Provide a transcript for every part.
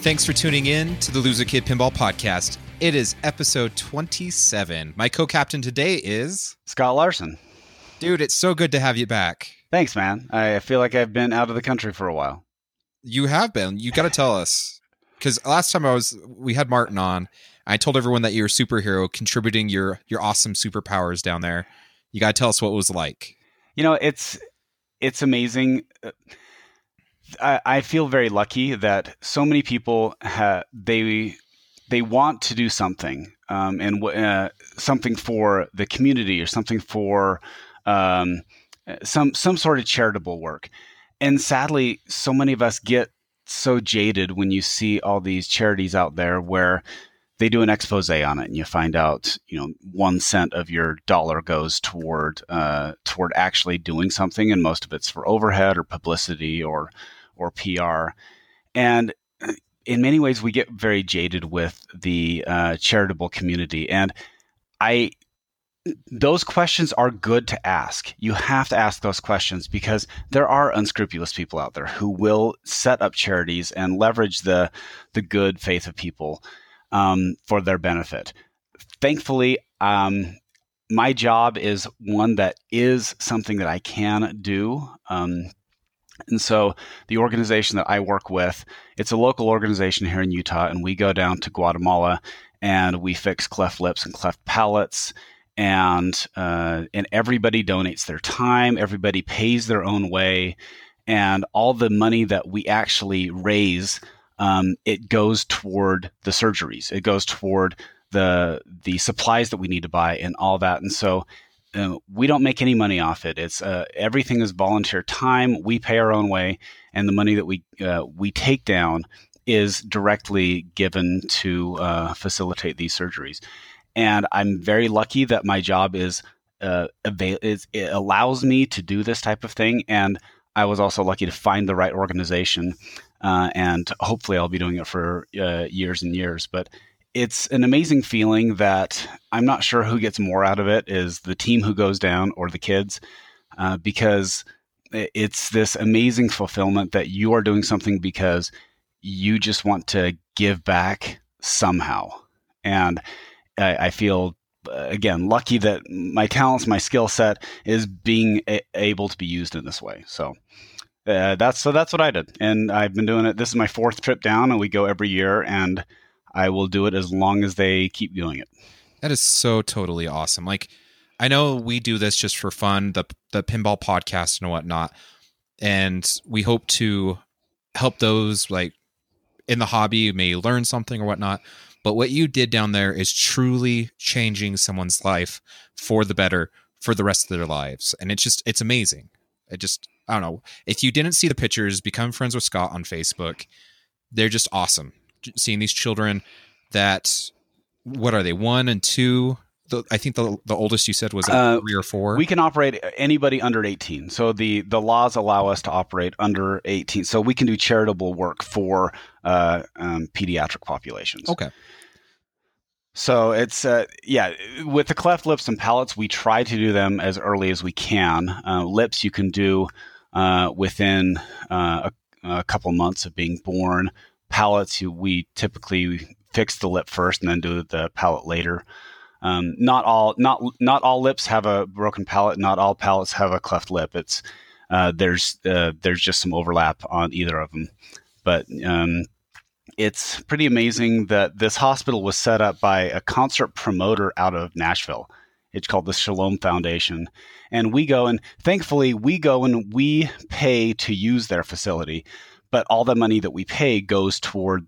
Thanks for tuning in to the Loser Kid Pinball Podcast. It is episode 27. My co captain today is. Scott Larson. Dude, it's so good to have you back. Thanks, man. I feel like I've been out of the country for a while. You have been. You got to tell us. Because last time I was, we had Martin on. I told everyone that you're a superhero contributing your your awesome superpowers down there. You got to tell us what it was like. You know, it's it's amazing. I, I feel very lucky that so many people ha- they they want to do something um, and uh, something for the community or something for um, some some sort of charitable work. And sadly, so many of us get so jaded when you see all these charities out there where they do an expose on it and you find out you know one cent of your dollar goes toward uh, toward actually doing something and most of it's for overhead or publicity or or PR and in many ways we get very jaded with the uh, charitable community and I those questions are good to ask. You have to ask those questions because there are unscrupulous people out there who will set up charities and leverage the the good faith of people um, for their benefit. Thankfully, um, my job is one that is something that I can do. Um, and so the organization that I work with, it's a local organization here in Utah, and we go down to Guatemala and we fix cleft lips and cleft palates and uh, and everybody donates their time. Everybody pays their own way, and all the money that we actually raise, um, it goes toward the surgeries. It goes toward the the supplies that we need to buy and all that. And so. Uh, we don't make any money off it. It's uh, everything is volunteer time. We pay our own way, and the money that we uh, we take down is directly given to uh, facilitate these surgeries and I'm very lucky that my job is uh, avail- is, it allows me to do this type of thing, and I was also lucky to find the right organization, and hopefully I'll be doing it for years and years. But it's an amazing feeling that I'm not sure who gets more out of it is the team who goes down or the kids, uh, because it's this amazing fulfillment that you are doing something because you just want to give back somehow, and I, I feel uh, again lucky that my talents, my skill set is being a- able to be used in this way. So. Uh, that's so that's what I did, and I've been doing it. This is my fourth trip down, and we go every year, and I will do it as long as they keep doing it. That is so totally awesome. Like, I know we do this just for fun, the the pinball podcast and whatnot, and we hope to help those like in the hobby may learn something or whatnot. But what you did down there is truly changing someone's life for the better for the rest of their lives. And it's just, it's amazing. It just, I don't know. If you didn't see the pictures, become friends with Scott on Facebook. They're just awesome. Seeing these children that, what are they, one and two? The, I think the the oldest you said was uh, three or four. We can operate anybody under eighteen. So the the laws allow us to operate under eighteen. So we can do charitable work for uh, um, pediatric populations. Okay. So it's uh, yeah, with the cleft lips and palates, we try to do them as early as we can. Uh, lips you can do uh, within uh, a, a, couple months of being born. Palates, you, we typically fix the lip first and then do the palate later. Um, not all not not all lips have a broken palate. Not all palates have a cleft lip. It's uh, there's uh, there's just some overlap on either of them, but um, it's pretty amazing that this hospital was set up by a concert promoter out of Nashville. It's called the Shalom Foundation. And we go and thankfully we go and we pay to use their facility, but all the money that we pay goes toward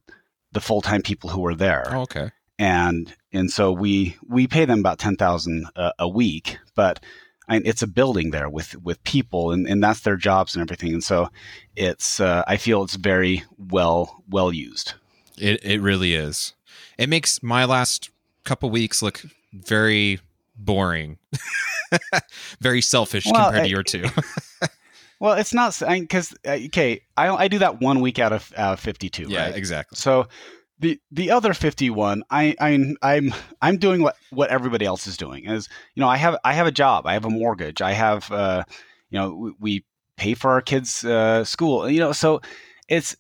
the full-time people who are there. Oh, okay. And and so we we pay them about 10,000 a, a week, but I mean, it's a building there with with people and, and that's their jobs and everything. And so it's uh, I feel it's very well well used. It it really is. It makes my last couple weeks look very boring, very selfish well, compared I, to your two. well, it's not because uh, okay, I I do that one week out of of fifty two. Yeah, right? exactly. So the the other 51 I, i'm i'm i'm doing what what everybody else is doing is you know i have i have a job i have a mortgage i have uh you know we, we pay for our kids uh school you know so it's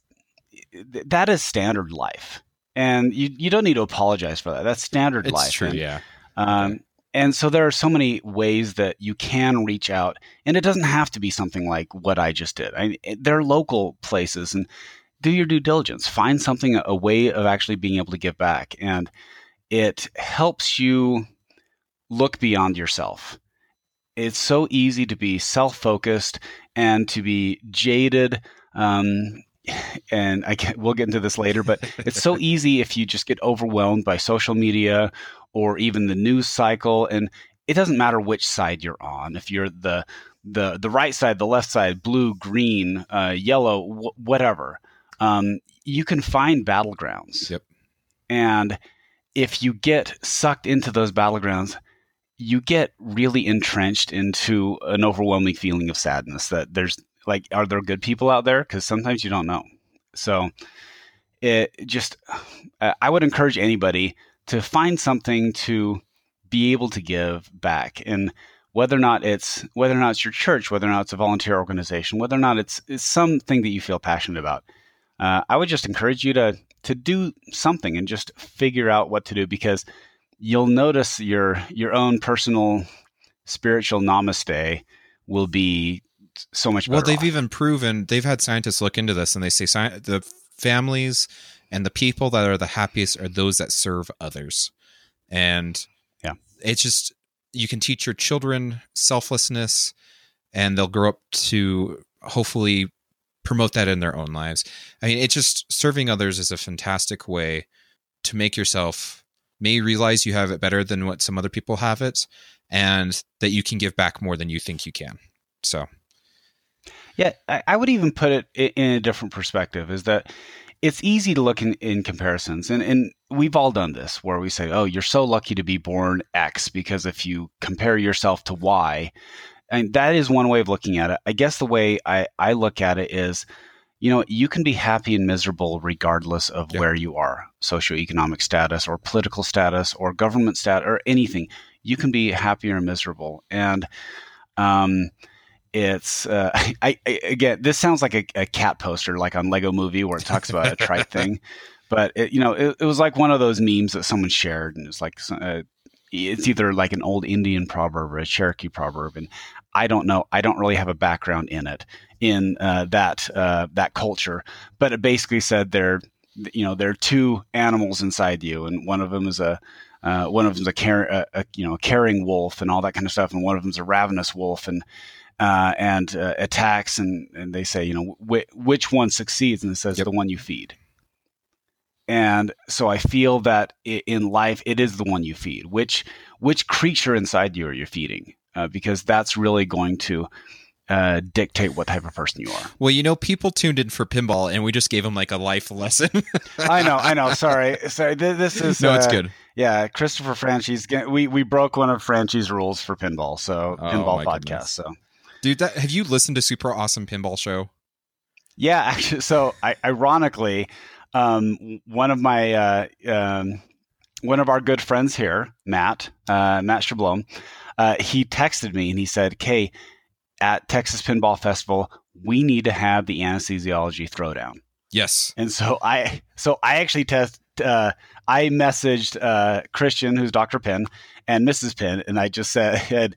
that is standard life, and you you don't need to apologize for that. That's standard it's life. true. And, yeah. um, and so there are so many ways that you can reach out, and it doesn't have to be something like what I just did. I, there are local places, and do your due diligence. Find something, a way of actually being able to give back, and it helps you look beyond yourself. It's so easy to be self-focused and to be jaded. Um, and I can, we'll get into this later, but it's so easy if you just get overwhelmed by social media or even the news cycle, and it doesn't matter which side you're on. If you're the the the right side, the left side, blue, green, uh, yellow, wh- whatever, um, you can find battlegrounds. Yep. And if you get sucked into those battlegrounds, you get really entrenched into an overwhelming feeling of sadness that there's like are there good people out there because sometimes you don't know so it just i would encourage anybody to find something to be able to give back and whether or not it's whether or not it's your church whether or not it's a volunteer organization whether or not it's, it's something that you feel passionate about uh, i would just encourage you to to do something and just figure out what to do because you'll notice your your own personal spiritual namaste will be so much better. Well, they've off. even proven they've had scientists look into this, and they say sci- the families and the people that are the happiest are those that serve others, and Yeah. it's just you can teach your children selflessness, and they'll grow up to hopefully promote that in their own lives. I mean, it's just serving others is a fantastic way to make yourself may realize you have it better than what some other people have it, and that you can give back more than you think you can. So. Yeah, I, I would even put it in a different perspective. Is that it's easy to look in, in comparisons, and and we've all done this where we say, "Oh, you're so lucky to be born X," because if you compare yourself to Y, and that is one way of looking at it. I guess the way I I look at it is, you know, you can be happy and miserable regardless of Yeah. where you are, socioeconomic status or political status or government status or anything. You can be happy or miserable, and um, it's uh, I, I again this sounds like a, a cat poster like on lego movie where it talks about a trite thing. But it, you know it, it was like one of those memes that someone shared and it's like uh, it's either like an old indian proverb or a cherokee proverb and i don't know i don't really have a background in it in uh, that uh, that culture. But it basically said there you know there are two animals inside you and one of them is a uh, one of them's a, car- a, a you know a caring wolf and all that kind of stuff and one of them's a ravenous wolf and uh, and uh, attacks, and, and they say, you know, wh- which one succeeds, and it says Yep. the one you feed. And so I feel that i- in life, it is the one you feed. Which which creature inside you are you feeding? Uh, because that's really going to uh, dictate what type of person you are. Well, you know, people tuned in for pinball, and we just gave them like a life lesson. I know, I know. Sorry, sorry. Th- This is no, it's uh, good. Yeah, Christopher Franchi's. We we broke one of Franchi's rules for pinball, so Oh, pinball podcast. goodness. So Dude, that, have you listened to Super Awesome Pinball Show? Yeah, actually, so I, ironically, um, one of my uh, um, one of our good friends here, Matt uh, Matt Shablom, uh, he texted me and he said, "Kay, at Texas Pinball Festival, we need to have the anesthesiology throwdown." Yes. And so I so I actually test uh, I messaged uh, Christian, who's Dr. Penn, and Mrs. Penn, and I just said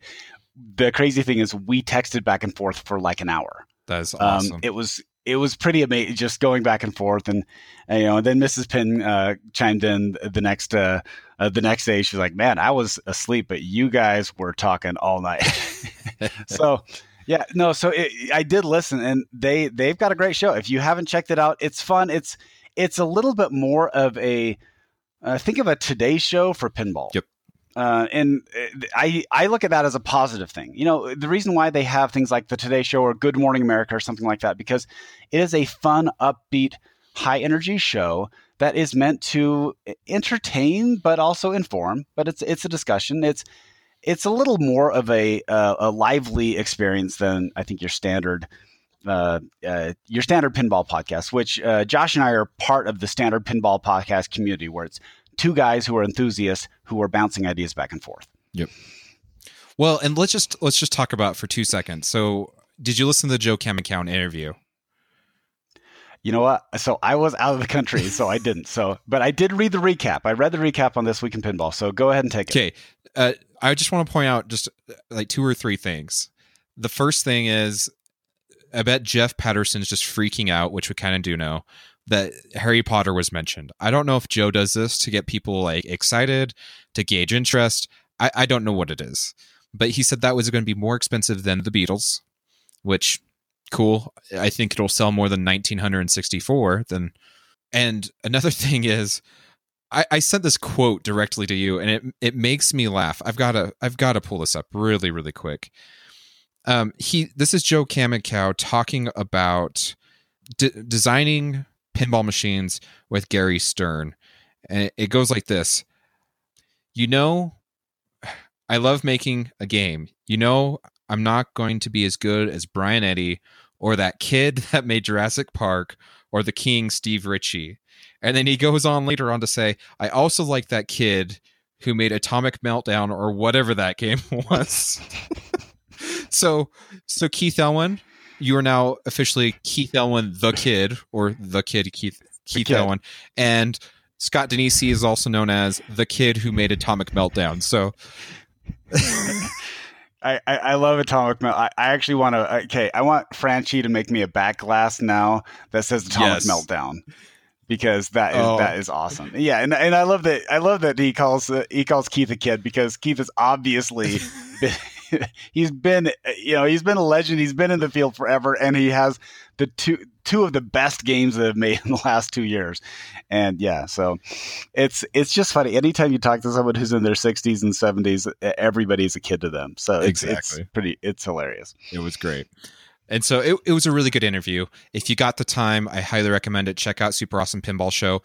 the crazy thing is we texted back and forth for like an hour. That is Um, awesome. it was it was pretty amazing, just going back and forth, and, and, you know, and then Mrs. Penn uh, chimed in the next uh, uh, the next day. She's like, "Man, I was asleep, but you guys were talking all night." so, yeah, no, so it, I did listen, and they they've got a great show. If you haven't checked it out, it's fun. It's it's a little bit more of a uh, think of a Today Show for pinball. Yep. Uh, and uh, I I look at that as a positive thing. You know, the reason why they have things like the Today Show or Good Morning America or something like that because it is a fun, upbeat, high energy show that is meant to entertain but also inform. But it's it's a discussion. It's it's a little more of a uh, a lively experience than I think your standard. Uh, uh, your standard pinball podcast, which uh, Josh and I are part of the standard pinball podcast community, where it's two guys who are enthusiasts who are bouncing ideas back and forth. Yep. Well, and let's just let's just talk about for two seconds. So, did you listen to the Joe Kaminkow interview? You know what? So I was out of the country, so I didn't. So, but I did read the recap. I read the recap on this week in pinball. So go ahead and take it. Okay, uh, I just want to point out just uh, like two or three things. The first thing is, I bet Jeff Patterson's just freaking out, which we kind of do know that Harry Potter was mentioned. I don't know if Joe does this to get people like excited to gauge interest. I, I don't know what it is, but he said that was going to be more expensive than the Beatles, which cool. I think it'll sell more than 1964. Then, and another thing is, I, I sent this quote directly to you, and it it makes me laugh. I've got to I've got to pull this up really really quick. Um, he this is Joe Kaminkow talking about designing pinball machines with Gary Stern, and it, goes like this. You know, I love making a game. You know, I'm not going to be as good as Brian Eddy or that kid that made Jurassic Park or the King Steve Ritchie. And then he goes on later on to say, I also like that kid who made Atomic Meltdown or whatever that game was. so so Keith Elwin, you are now officially Keith Elwin the kid or the kid Keith Keith Elwin. And Scott Danesi is also known as the kid who made Atomic Meltdown. So I, I, I love Atomic Melt. I, I actually want to. Okay, I want Franchi to make me a back glass now that says Atomic yes. Meltdown because that is oh. that is awesome. Yeah, and and I love that. I love that he calls uh, he calls Keith a kid because Keith is obviously. he's been you know he's been a legend he's been in the field forever and he has the two two of the best games that have made in the last two years. And yeah, so it's it's just funny. Anytime you talk to someone who's in their 60s and 70s, everybody's a kid to them. So it's, exactly. it's pretty it's hilarious. It was great. And so it, it was a really good interview. If you got the time, I highly recommend it. Check out Super Awesome Pinball Show.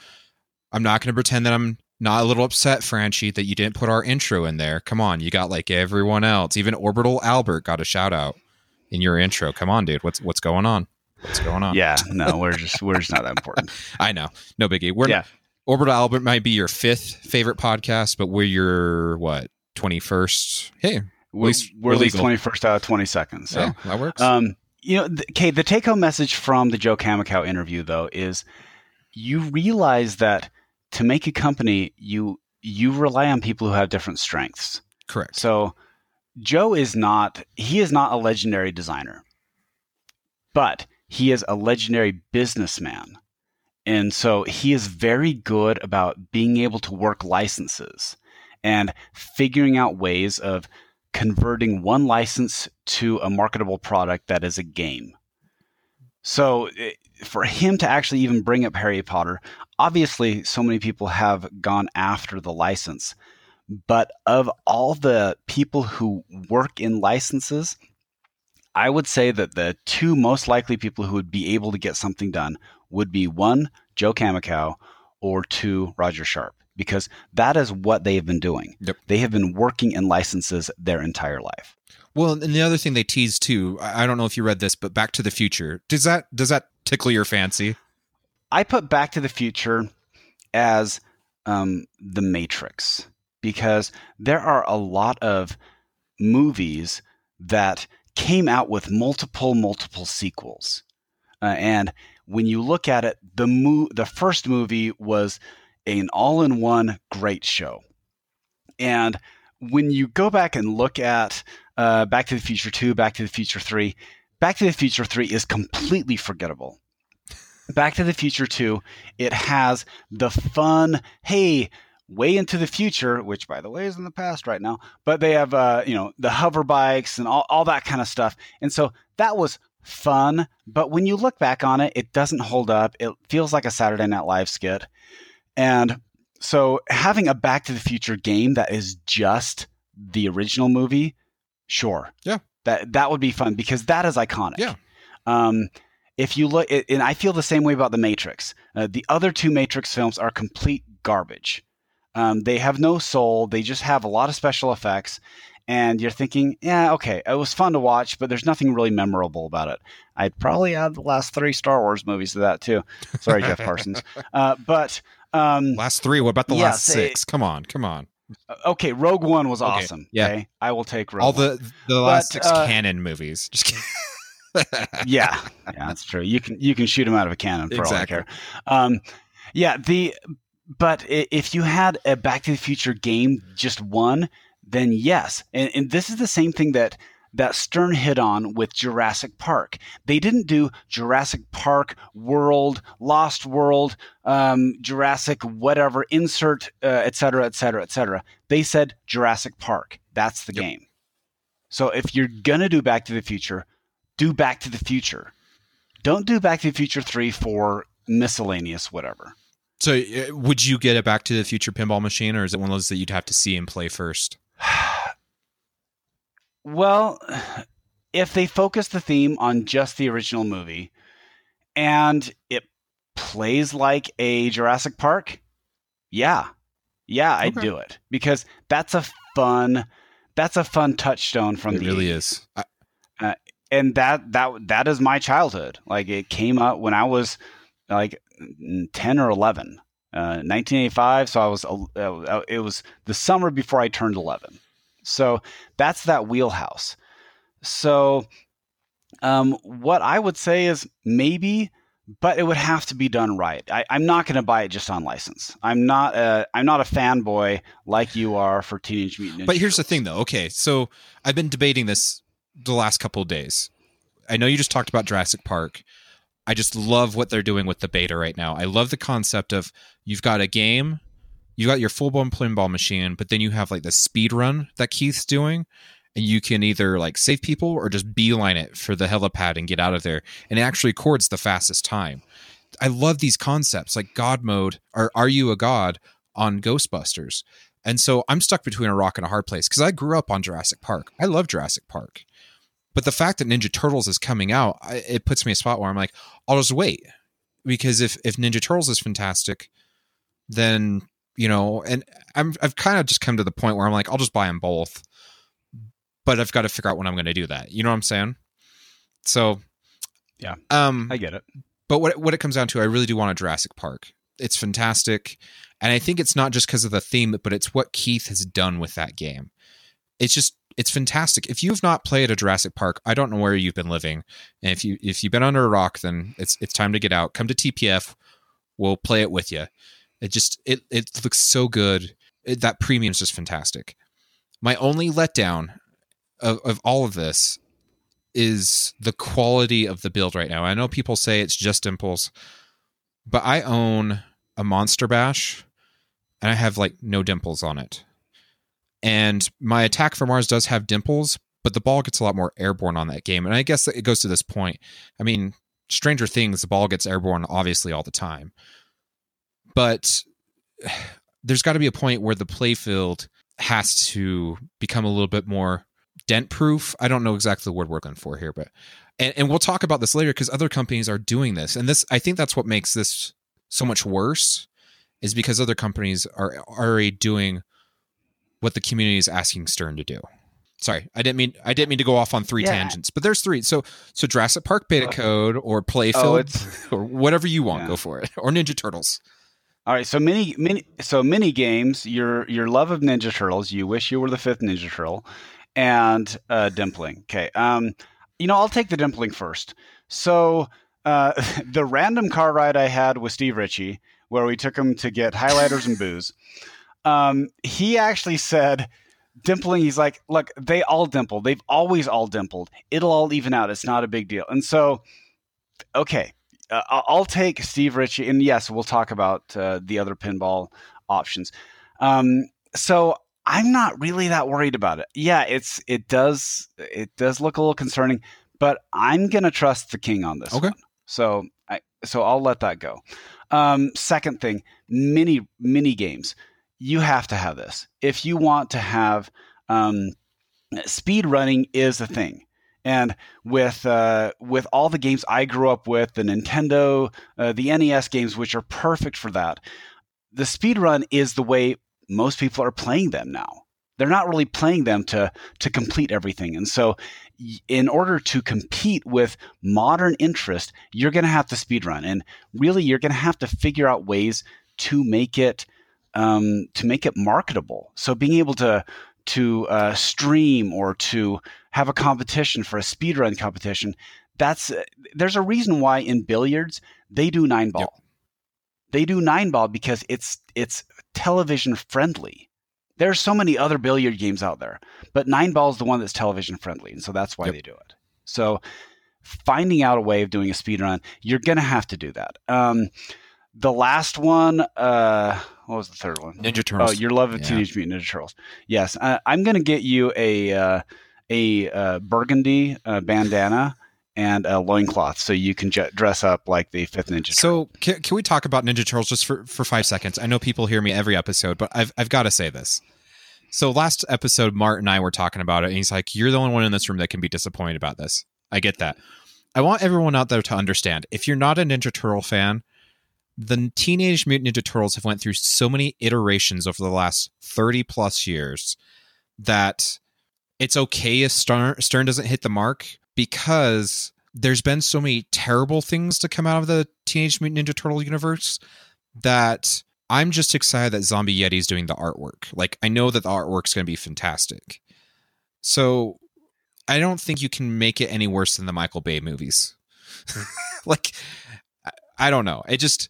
I'm not going to pretend that I'm not a little upset, Franchi, that you didn't put our intro in there. Come on, you got like everyone else. Even Orbital Albert got a shout out in your intro. Come on, dude. What's what's going on? What's going on? Yeah, no, we're just we're just not that important. I know, no biggie. We're yeah. Orbital Albert might be your fifth favorite podcast, but we're your what twenty first? Hey, we're, we're at least twenty first out of twenty seconds. So yeah, that works. Um, you know, okay. The take home message from the Joe Kaminkow interview, though, is you realize that to make a company, you you rely on people who have different strengths. Correct. So Joe is not he is not a legendary designer, but he is a legendary businessman. And so he is very good about being able to work licenses and figuring out ways of converting one license to a marketable product that is a game. So eh, for him to actually even bring up Harry Potter, obviously so many people have gone after the license. But of all the people who work in licenses, I would say that the two most likely people who would be able to get something done would be one, Joe Kaminkow, or two, Roger sharp because that is what they have been doing. Yep. They have been working in licenses their entire life. Well, and the other thing they tease too, I don't know if you read this, but Back to the Future. Does that does that tickle your fancy? I put Back to the Future as um, the Matrix because there are a lot of movies that came out with multiple, multiple sequels. Uh, and when you look at it, the mo- the first movie was an all-in-one great show. And when you go back and look at uh, Back to the Future 2, Back to the Future 3, Back to the Future 3 is completely forgettable. Back to the Future 2, it has the fun, hey, way into the future, which by the way is in the past right now, but they have uh, you know the hover bikes and all, all that kind of stuff. And so that was fun, but when you look back on it, it doesn't hold up. It feels like a Saturday Night Live skit. And so having a Back to the Future game that is just the original movie, sure. Yeah. That that would be fun because that is iconic. Yeah. Um, if you look, and I feel the same way about the Matrix. Uh, the other two Matrix films are complete garbage. Um, they have no soul. They just have a lot of special effects. And you're thinking, yeah, okay, it was fun to watch, but there's nothing really memorable about it. I'd probably add the last three Star Wars movies to that too. Sorry, Jeff Parsons. Uh, but um, last three. What about the last six? come on, come on. Uh, okay, Rogue One was awesome. Okay, yeah, okay? I will take Rogue all the the last but, six uh, canon movies. Just yeah, yeah, that's true. You can you can shoot them out of a cannon for Exactly. all I care. Um, yeah, the but if you had a Back to the Future game, just one, then yes. And, and this is the same thing that that Stern hit on with Jurassic Park. They didn't do Jurassic Park World, Lost World, um, Jurassic whatever, insert, etc., etc., cetera, et cetera, et cetera. They said Jurassic Park. That's the Yep. game. So if you're gonna do Back to the Future, do Back to the Future. Don't do Back to the Future 3 for miscellaneous whatever. So, uh, would you get a Back to the Future pinball machine, or is it one of those that you'd have to see and play first? well, if they focus the theme on just the original movie and it plays like a Jurassic Park, yeah. Yeah, I'd do it because that's a fun that's a fun touchstone from it the really 80s. is. I, and that that that is my childhood. Like it came up when I was like ten or eleven, uh, 1985. So I was uh, it was the summer before I turned eleven. So that's that wheelhouse. So um, what I would say is maybe, but it would have to be done right. I, I'm not going to buy it just on license. I'm not a I'm not a fanboy like you are for Teenage Mutant. Ninja but here's the thing, though. Okay, so I've been debating this the last couple of days. I know you just talked about Jurassic Park. I just love what they're doing with the beta right now. I love the concept of you've got a game, you got your full blown pinball machine, but then you have like the speed run that Keith's doing, and you can either like save people or just beeline it for the helipad and get out of there. And it actually records the fastest time. I love these concepts like God mode or Are You a God on Ghostbusters. And so I'm stuck between a rock and a hard place because I grew up on Jurassic Park. I love Jurassic Park. But the fact that Ninja Turtles is coming out, I, it puts me in a spot where I'm like, I'll just wait. Because if, if Ninja Turtles is fantastic, then, you know, and I'm, I've kind of just come to the point where I'm like, I'll just buy them both. But I've got to figure out when I'm going to do that. You know what I'm saying? So, Yeah. Um, I get it. but what what it comes down to, I really do want a Jurassic Park. It's fantastic, and I think it's not just because of the theme, but it's what Keith has done with that game. It's just it's fantastic. If you've not played a Jurassic Park, I don't know where you've been living, and if you if you've been under a rock, then it's it's time to get out. Come to TPF, we'll play it with you. It just it it looks so good. It, that premium is just fantastic. My only letdown of, of all of this is the quality of the build right now. I know people say it's just Impulse, but I own a Monster Bash and I have like no dimples on it. And my Attack from Mars does have dimples, but the ball gets a lot more airborne on that game. And I guess it goes to this point. I mean, Stranger Things, the ball gets airborne obviously all the time. But there's got to be a point where the playfield has to become a little bit more dent proof. I don't know exactly the word we're looking for here, but and, and we'll talk about this later because other companies are doing this. And this I think that's what makes this so much worse is because other companies are already doing what the community is asking Stern to do. Sorry, I didn't mean I didn't mean to go off on three Yeah. tangents, but there's three. So so Jurassic Park beta Uh, code or playfield Oh, or whatever you want, Yeah. go for it. Or Ninja Turtles. All right, so many mini, so mini games. Your your love of Ninja Turtles. You wish you were the fifth Ninja Turtle, and uh, dimpling. Okay, um, you know I'll take the dimpling first. So uh, the random car ride I had with Steve Ritchie, where we took him to get highlighters and booze, um, he actually said dimpling. He's like, look, they all dimple. They've always all dimpled. It'll all even out. It's not a big deal. And so, okay, uh, I'll take Steve Ritchie, and yes, we'll talk about uh, the other pinball options. Um, so I'm not really that worried about it. Yeah, it's it does it does look a little concerning, but I'm gonna trust the king on this Okay. one. So I so I'll let that go. Um, second thing, mini mini games. You have to have this if you want to have um, speed running is a thing. And with uh, with all the games I grew up with, the Nintendo, uh, the NES games, which are perfect for that, the speed run is the way most people are playing them now. They're not really playing them to to complete everything, and so in order to compete with modern interest, you're going to have to speed run, and really you're going to have to figure out ways to make it um, to make it marketable. So being able to to uh, stream or to have a competition for a speedrun competition, that's there's a reason why in billiards they do nine ball. Yep. They do nine ball because it's it's television friendly. There are so many other billiard games out there, but nine ball is the one that's television friendly, and so that's why yep. they do it. So finding out a way of doing a speed run, you're gonna have to do that. Um, the last one, uh, what was the third one? Ninja Turtles. Oh, your love of yeah. Teenage Mutant Ninja Turtles. Yes, uh, I'm gonna get you a uh, a uh, burgundy uh, bandana and a loincloth so you can j- dress up like the fifth ninja so can, can, we talk about ninja turtles just for, for five seconds i know people hear me every episode but i've, I've got to say this so last episode mart and i were talking about it and he's like you're the only one in this room that can be disappointed about this i get that i want everyone out there to understand if you're not a ninja turtle fan the teenage mutant ninja turtles have went through so many iterations over the last 30 plus years that it's okay if stern, stern doesn't hit the mark because there's been so many terrible things to come out of the Teenage Mutant Ninja Turtle universe that I'm just excited that Zombie Yeti is doing the artwork. Like I know that the artwork's going to be fantastic. So I don't think you can make it any worse than the Michael Bay movies. Hmm. like I don't know. It just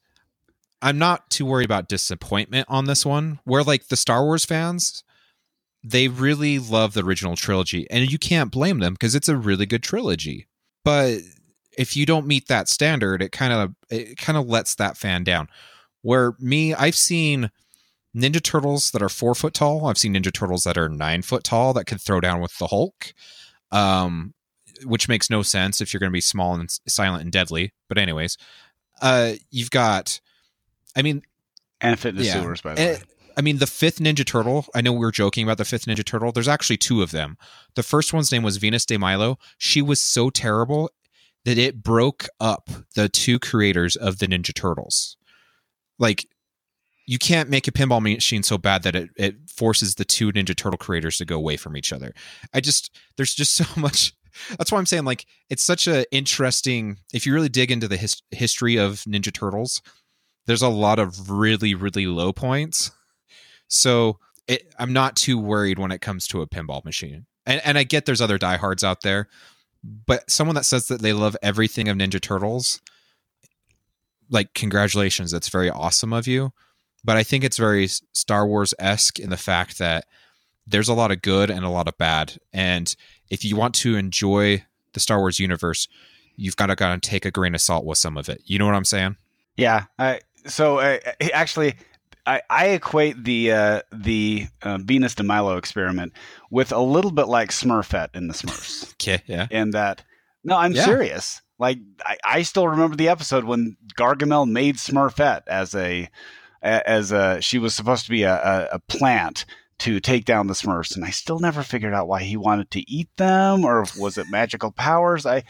I'm not too worried about disappointment on this one. Where like the Star Wars fans, they really love the original trilogy and you can't blame them because it's a really good trilogy. But if you don't meet that standard it kind of it kind of lets that fan down. Where me i've seen ninja turtles that are four foot tall. I've seen ninja turtles that are nine foot tall that could throw down with the hulk um which makes no sense if you're going to be small and silent and deadly. But anyways uh you've got i mean and fit in the yeah, sewers by the way I mean, the fifth Ninja Turtle, I know we were joking about the fifth Ninja Turtle. There's actually two of them. The first one's name was Venus de Milo. She was so terrible that it broke up the two creators of the Ninja Turtles. Like, you can't make a pinball machine so bad that it, it forces the two Ninja Turtle creators to go away from each other. I just, there's just so much. That's why I'm saying, like, it's such a interesting. If you really dig into the his, history of Ninja Turtles, there's a lot of really, really low points so it, I'm not too worried when it comes to a pinball machine. And, and I get there's other diehards out there, but someone that says that they love everything of Ninja Turtles, like congratulations, that's very awesome of you. But I think it's very Star Wars esque in the fact that there's a lot of good and a lot of bad. And if you want to enjoy the Star Wars universe, you've got to kind of take a grain of salt with some of it. You know what I'm saying? Yeah. I, so uh, actually, I, I equate the uh, the uh, Venus de Milo experiment with a little bit like Smurfette in the Smurfs. Okay, yeah. In that, no, I'm yeah. serious. Like I, I still remember the episode when Gargamel made Smurfette as a as a she was supposed to be a, a, a plant to take down the Smurfs, and I still never figured out why he wanted to eat them, or was it magical powers? I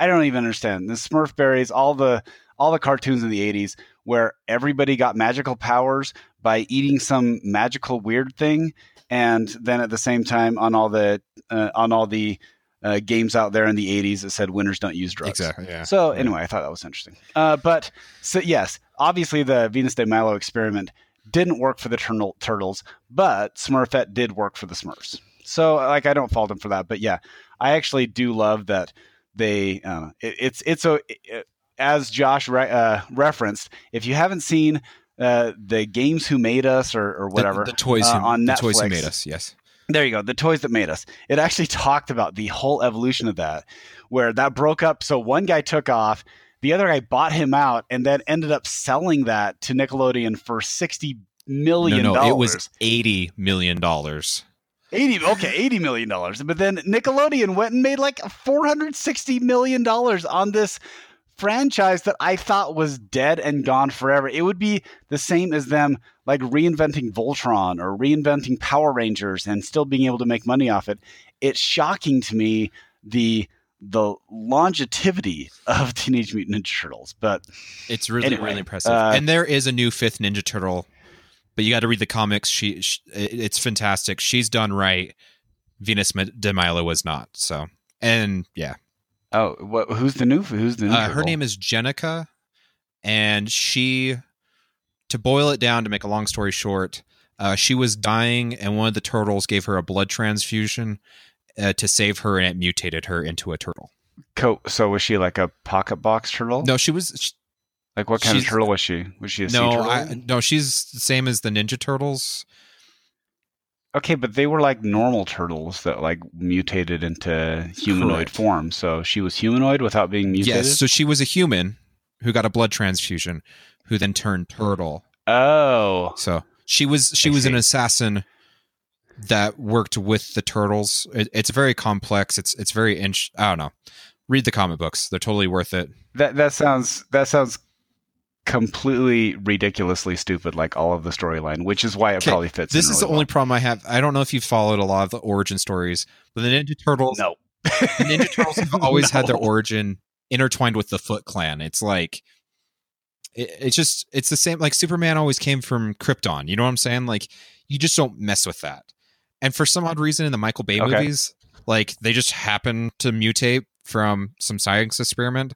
I don't even understand the Smurf berries. All the all the cartoons in the 80s where everybody got magical powers by eating some magical weird thing and then at the same time on all the uh, on all the uh, games out there in the 80s that said winners don't use drugs. Exactly. Yeah. So anyway, I thought that was interesting. Uh, but so yes, obviously the Venus de Milo experiment didn't work for the turtle, turtles, but Smurfette did work for the Smurfs. So like I don't fault them for that, but yeah, I actually do love that they uh, it, it's it's a it, as Josh re- uh, referenced, if you haven't seen uh, the games who made us or, or whatever the, the toys uh, who, on the Netflix, toys who made us, yes. There you go, the toys that made us. It actually talked about the whole evolution of that, where that broke up. So one guy took off, the other guy bought him out, and then ended up selling that to Nickelodeon for sixty million. No, no, it was eighty million dollars. 80 okay 80 million dollars but then nickelodeon went and made like 460 million dollars on this franchise that I thought was dead and gone forever. It would be the same as them like reinventing Voltron or reinventing Power Rangers and still being able to make money off it. It's shocking to me the the longevity of Teenage Mutant Ninja Turtles, but it's really anyway, really impressive. Uh, and there is a new fifth Ninja Turtle, but you got to read the comics. She, she, it's fantastic. She's done right. Venus de Milo was not. So, and yeah, Oh, what? Who's the new? Who's the new? Uh, her name is Jennika, and she, to boil it down to make a long story short, uh, she was dying, and one of the turtles gave her a blood transfusion uh, to save her, and it mutated her into a turtle. Co- so was she like a pocket box turtle? No, she was. She, Like what kind of turtle was she? Was she a sea no, turtle? I, no, she's the same as the Ninja Turtles. Okay, but they were like normal turtles that like mutated into humanoid Correct. form. So she was humanoid without being mutated. Yes, so she was a human who got a blood transfusion, who then turned turtle. Oh, So she was she I was an see. assassin that worked with the turtles. It, it's very complex. It's it's very inch. I don't know. Read the comic books; they're totally worth it. that that sounds that sounds completely ridiculously stupid, like all of the storyline, which is why it Okay, probably fits. This is really the only problem I have. I don't know if you've followed a lot of the origin stories, but the Ninja Turtles, No, Ninja Turtles have always had their origin intertwined with the Foot Clan. It's like it, it's just it's the same. Like Superman always came from Krypton. You know what I'm saying? Like you just don't mess with that. And for some odd reason, in the Michael Bay Okay. movies, like they just happen to mutate from some science experiment.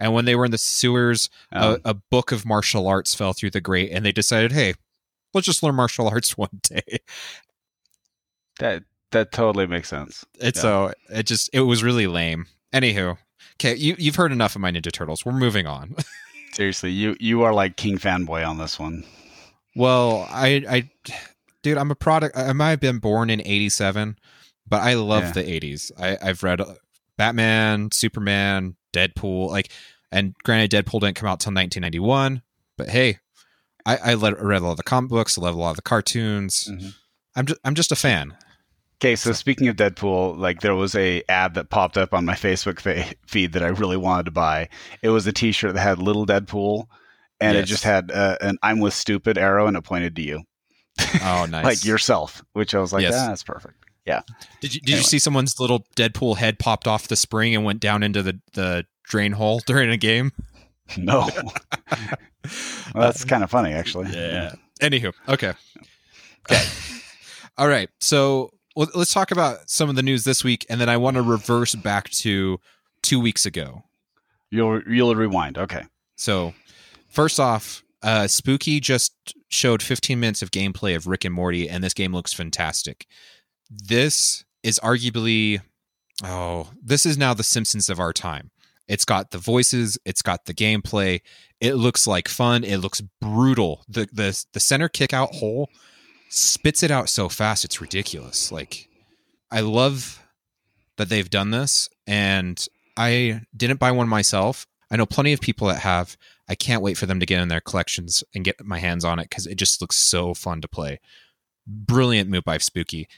And when they were in the sewers, Um, a, a book of martial arts fell through the grate, and they decided, hey, let's just learn martial arts one day. that that totally makes sense. It's Yeah. so it just it was really lame. Anywho, okay, you you've heard enough of my Ninja Turtles. We're moving on. Seriously, you you are like king fanboy on this one. well, I I dude, I'm a product. I might have been born in '87, but I love Yeah. the '80s. I, I've read uh, Batman, Superman, Deadpool, like, and granted, Deadpool didn't come out till 1991, but hey, I, I read a lot of the comic books, I love a lot of the cartoons. Mhm. I'm just I'm just a fan. Okay, so speaking of Deadpool, like there was a ad that popped up on my Facebook fa- feed that I really wanted to buy. It was a T-shirt that had little Deadpool, and it just had uh, an "I'm with stupid" arrow, and it pointed to you, Oh, nice. like yourself. Which I was like, Yes. ah, that's perfect. Did you did you see someone's little Deadpool head popped off the spring and went down into the the drain hole during a game? No, well, that's kind of funny, actually. Yeah. Anywho, okay. Okay. All right. So well, let's talk about some of the news this week, and then I want to reverse back to two weeks ago. You'll you'll rewind. Okay. So first off, uh, Spooky just showed 15 minutes of gameplay of Rick and Morty, and this game looks fantastic. This is arguably, oh, this is now the Simpsons of our time. It's got the voices, it's got the gameplay. It looks like fun. It looks brutal. The the the center kick out hole spits it out so fast it's ridiculous. Like I love that they've done this and I didn't buy one myself. I know plenty of people that have. I can't wait for them to get in their collections and get my hands on it because it just looks so fun to play. Brilliant move by Spooky.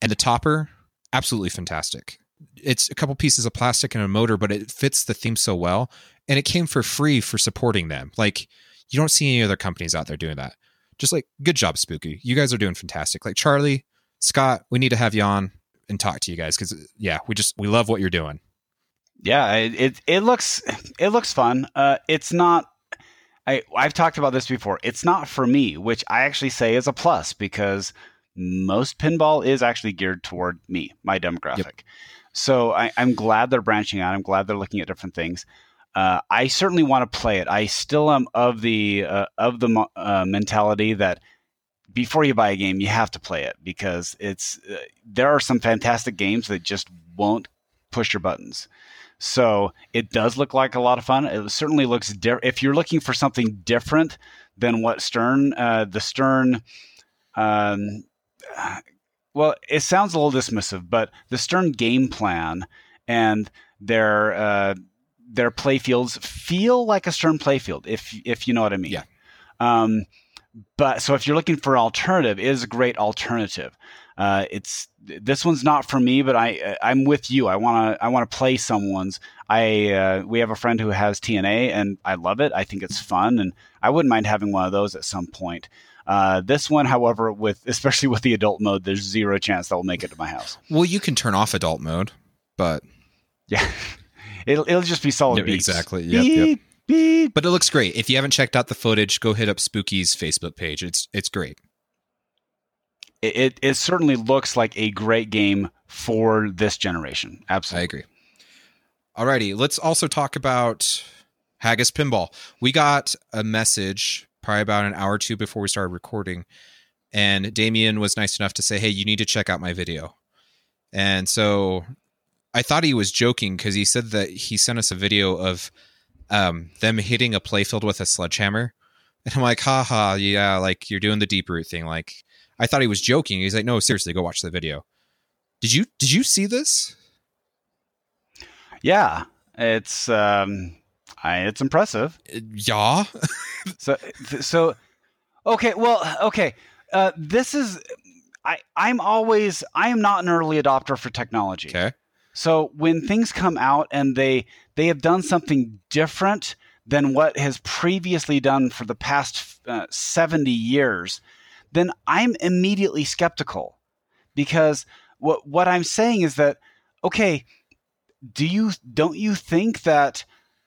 And the topper, absolutely fantastic. It's a couple pieces of plastic and a motor, but it fits the theme so well. And it came for free for supporting them. Like, you don't see any other companies out there doing that. Just like, good job, Spooky. You guys are doing fantastic. Like, Charlie, Scott, we need to have you on and talk to you guys because, yeah, we just, we love what you're doing. Yeah, it it, looks it looks fun. Uh, it's not. I I've talked about this before. It's not for me, which I actually say is a plus because most pinball is actually geared toward me, my demographic. So I, I'm glad they're branching out. I'm glad they're looking at different things. Uh, I certainly want to play it. I still am of the uh, of the uh, mentality that before you buy a game, you have to play it because it's uh, there are some fantastic games that just won't push your buttons. So it does look like a lot of fun. It certainly looks if you're looking for something different than what Stern, uh, the Stern, um, well, it sounds a little dismissive, but the Stern game plan and their uh, their playfields feel like a Stern playfield, if if you know what I mean. Yeah. Um, but so if you're looking for an alternative, it is a great alternative. Uh, it's this one's not for me, but I I'm with you. I want to I want to play someone's. I uh, we have a friend who has TNA, and I love it. I think it's fun, and I wouldn't mind having one of those at some point. Uh, this one, however, with especially with the adult mode, there's zero chance that will make it to my house. Well, you can turn off adult mode, but Yeah, it'll it'll just be solid Yeah, beats. exactly. Yep, beep, yep. beep. but it looks great. If you haven't checked out the footage, go hit up Spooky's Facebook page. It's it's great. It, it it certainly looks like a great game for this generation. Absolutely, I agree. Alrighty, let's also talk about Haggis Pinball. We got a message probably about an hour or two before we started recording, and Damien was nice enough to say, "Hey, you need to check out my video." And so, I thought he was joking because he said that he sent us a video of um, them hitting a playfield with a sledgehammer, and I'm like, haha, yeah, like you're doing the Deeproot thing. Like I thought he was joking. He's like, no, seriously, go watch the video. Did you did you see this? Yeah, it's um, I, it's impressive. Uh, yeah. so so okay, well, okay. Uh, this is I I'm always I am not an early adopter for technology. Okay. So when things come out and they they have done something different than what has previously done for the past uh, 70 years, then I'm immediately skeptical because what what I'm saying is that okay, do you don't you think that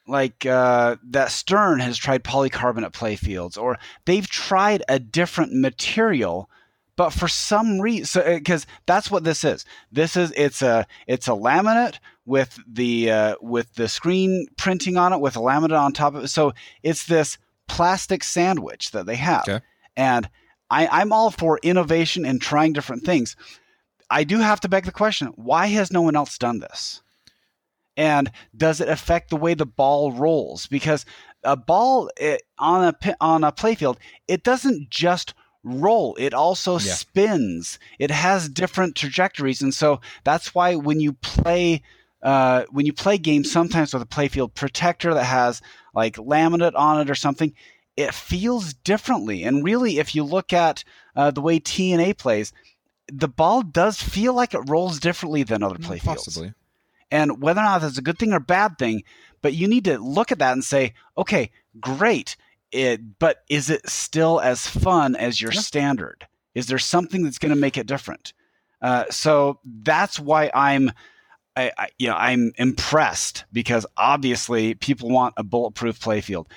like uh, that Stern has tried polycarbonate playfields or they've tried a different material but for some reason because uh, that's what this is this is it's a it's a laminate with the uh, with the screen printing on it with a laminate on top of it so it's this plastic sandwich that they have okay. and I, i'm all for innovation and trying different things I do have to beg the question why has no one else done this? And does it affect the way the ball rolls? Because a ball it, on a on a playfield, it doesn't just roll; it also yeah. spins. It has different trajectories, and so that's why when you play uh, when you play games, sometimes with a playfield protector that has like laminate on it or something, it feels differently. And really, if you look at uh, the way TNA plays, the ball does feel like it rolls differently than other playfields. Possibly. And whether or not that's a good thing or bad thing, but you need to look at that and say, okay, great. It, but is it still as fun as your yeah. standard? Is there something that's going to make it different? Uh, so that's why I'm, I, I, you know, I'm impressed because obviously people want a bulletproof playfield.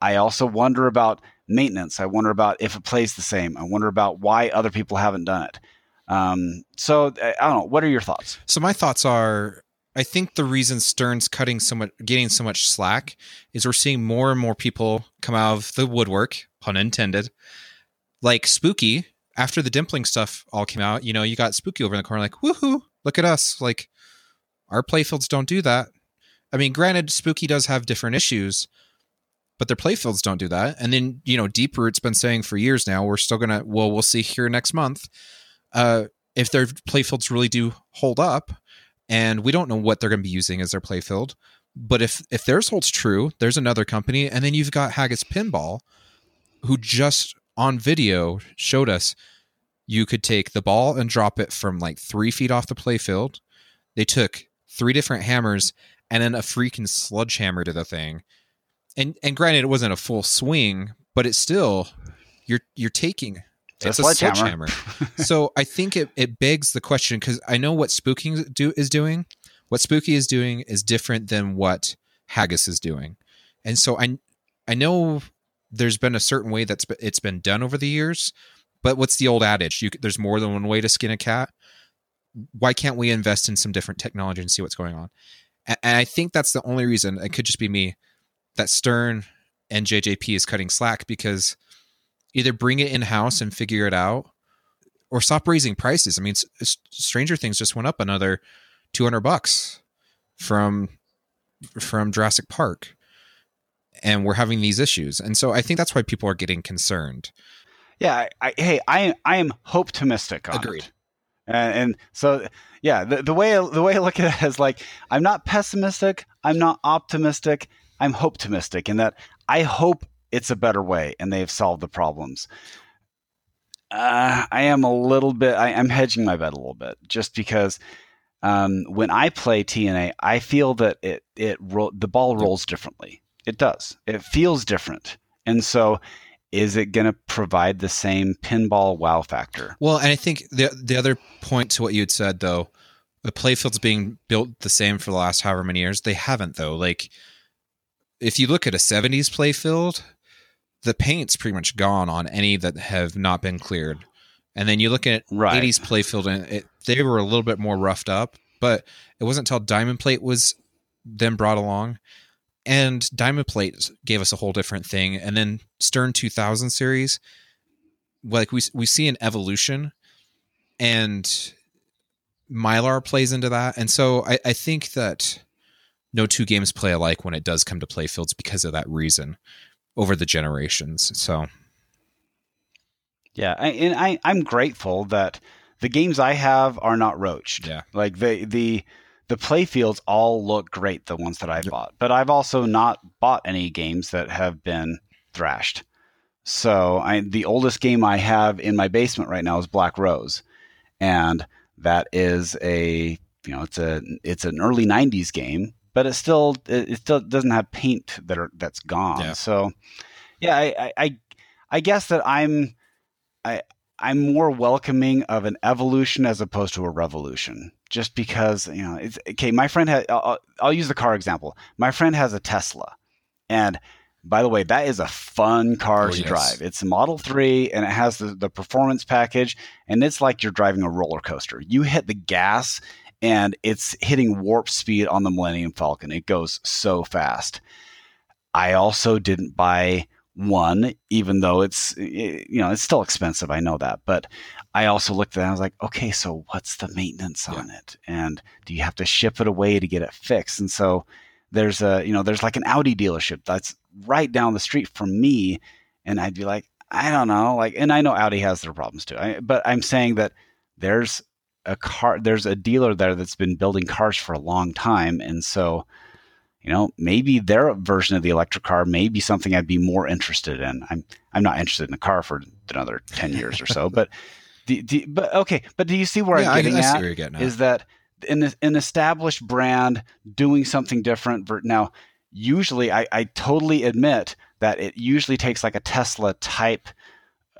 I also wonder about maintenance. I wonder about if it plays the same. I wonder about why other people haven't done it. Um, so I don't know. What are your thoughts? So my thoughts are, I think the reason Stern's cutting so much, getting so much slack, is we're seeing more and more people come out of the woodwork, pun intended, like Spooky. After the Dimpling stuff all came out, you know, you got Spooky over in the corner, like, woohoo, look at us. Like, our playfields don't do that. I mean, granted, Spooky does have different issues, but their playfields don't do that. And then, you know, Deeproot's been saying for years now, we're still to, well, we'll see here next month uh, if their playfields really do hold up, and we don't know what they're going to be using as their playfield. But if if theirs holds true, there's another company, and then you've got Haggis Pinball, who just on video showed us you could take the ball and drop it from like three feet off the playfield. They took three different hammers and then a freaking sledgehammer to the thing. And and granted, it wasn't a full swing, but it's still you're you're taking it's, a sledgehammer. sledgehammer. so I think it, it begs the question because I know what Spooking do is doing. What Spooky is doing is different than what Haggis is doing, and so I I know there's been a certain way that's it's been done over the years. But what's the old adage? You, there's more than one way to skin a cat. Why can't we invest in some different technology and see what's going on? And, and I think that's the only reason. It could just be me that Stern and JJP is cutting slack because either bring it in house and figure it out or stop raising prices. I mean, Stranger Things just went up another 200 bucks from from Jurassic Park. And we're having these issues. And so I think that's why people are getting concerned. Yeah, I, I, hey, I I am optimistic on Agreed. it. And, and so yeah, the, the way the way I look at it is like I'm not pessimistic, I'm not optimistic, I'm optimistic in that I hope it's a better way and they've solved the problems. Uh, I am a little bit, I, am hedging my bet a little bit just because um, when I play TNA, I feel that it, it ro- the ball rolls differently. It does. It feels different. And so is it going to provide the same pinball wow factor? Well, and I think the the other point to what you had said though, the playfield's being built the same for the last however many years. They haven't though. Like if you look at a 70s playfield, the paint's pretty much gone on any that have not been cleared. And then you look at right. 80s playfield and it, they were a little bit more roughed up, but it wasn't until Diamond Plate was then brought along. And Diamond Plate gave us a whole different thing. And then Stern 2000 series, like we, we see an evolution. And Mylar plays into that, and so I, I think that no two games play alike when it does come to playfields because of that reason over the generations. So yeah, I, and I I'm grateful that the games I have are not roached. Yeah, like the the the playfields all look great, the ones that I bought, but I've also not bought any games that have been thrashed. So I, the oldest game I have in my basement right now is Black Rose, and that is a you know it's a it's an early '90s game, but it still it, still doesn't have paint that are that's gone. Yeah. So yeah, I, I I guess that I'm I I'm more welcoming of an evolution as opposed to a revolution. Just because you know, it's okay. My friend had. I'll, I'll use the car example. My friend has a Tesla, and by the way, that is a fun car oh, to yes. drive. It's a Model 3 and it has the, the performance package, and it's like you're driving a roller coaster. You hit the gas and it's hitting warp speed on the Millennium Falcon. It goes so fast. I also didn't buy one, even though it's you know it's still expensive. I know that, but I also looked at it. I was like, okay, so what's the maintenance yeah. on it, and do you have to ship it away to get it fixed? And so there's a you know there's like an Audi dealership that's right down the street from me, and I'd be like, I don't know, like, and I know Audi has their problems too, I, but I'm saying that there's a car, there's a dealer there that's been building cars for a long time, and so you know maybe their version of the electric car may be something I'd be more interested in. I'm I'm not interested in a car for another ten years or so, but. The, the, but okay, but do you see where yeah, I'm getting, I, I at, getting at? Is that in an established brand doing something different? Now, usually I, I totally admit that it usually takes like a Tesla type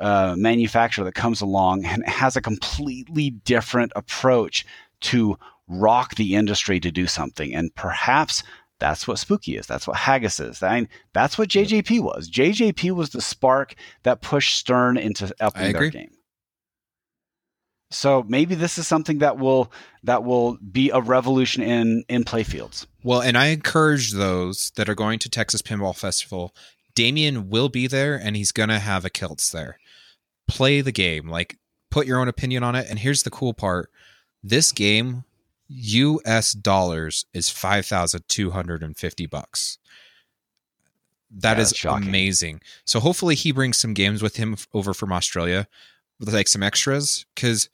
uh, manufacturer that comes along and has a completely different approach to rock the industry to do something. And perhaps that's what Spooky is. That's what Haggis is. I mean, that's what JJP was. JJP was the spark that pushed Stern into upping their game. So maybe this is something that will that will be a revolution in in playfields. Well, and I encourage those that are going to Texas Pinball Festival. Damien will be there, and he's gonna have a kilts there. Play the game, like put your own opinion on it. And here's the cool part: this game, U.S. dollars, is five thousand two hundred and fifty bucks. That yeah, is amazing. So hopefully he brings some games with him over from Australia with like some extras because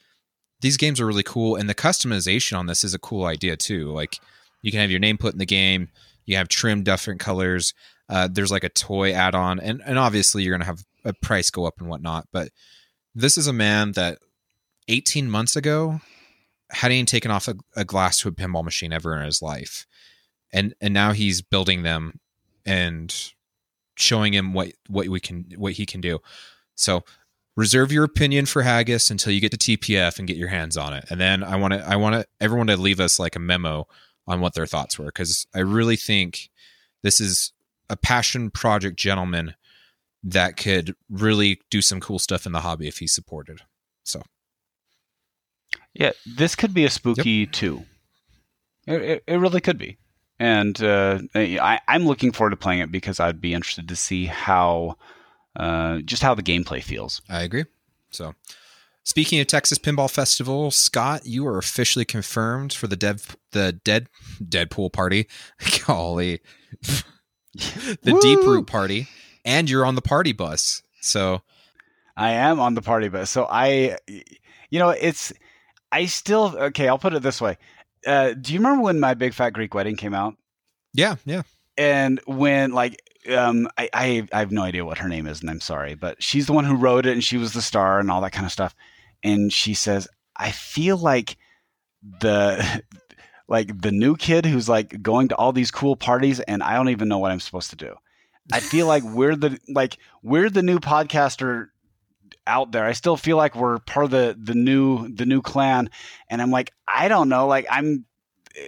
these games are really cool and the customization on this is a cool idea too like you can have your name put in the game you have trim different colors uh, there's like a toy add-on and, and obviously you're going to have a price go up and whatnot but this is a man that 18 months ago hadn't taken off a, a glass to a pinball machine ever in his life and and now he's building them and showing him what what we can what he can do so reserve your opinion for haggis until you get to TPF and get your hands on it. And then I want to I want to everyone to leave us like a memo on what their thoughts were cuz I really think this is a passion project gentleman that could really do some cool stuff in the hobby if he's supported. So yeah, this could be a spooky yep. too. It, it, it, really could be. And uh, I, I'm looking forward to playing it because I'd be interested to see how uh, just how the gameplay feels. I agree. So, speaking of Texas Pinball Festival, Scott, you are officially confirmed for the dead the dead Deadpool party. Golly, the Deeproot party, and you're on the party bus. So, I am on the party bus. So I, you know, it's I still okay. I'll put it this way. Uh, do you remember when my Big Fat Greek Wedding came out? Yeah, yeah. And when like um, I, I, I have no idea what her name is, and I'm sorry, but she's the one who wrote it, and she was the star, and all that kind of stuff. And she says, I feel like the like the new kid who's like going to all these cool parties, and I don't even know what I'm supposed to do. I feel like we're the like we're the new podcaster out there. I still feel like we're part of the the new the new clan, and I'm like I don't know. Like I'm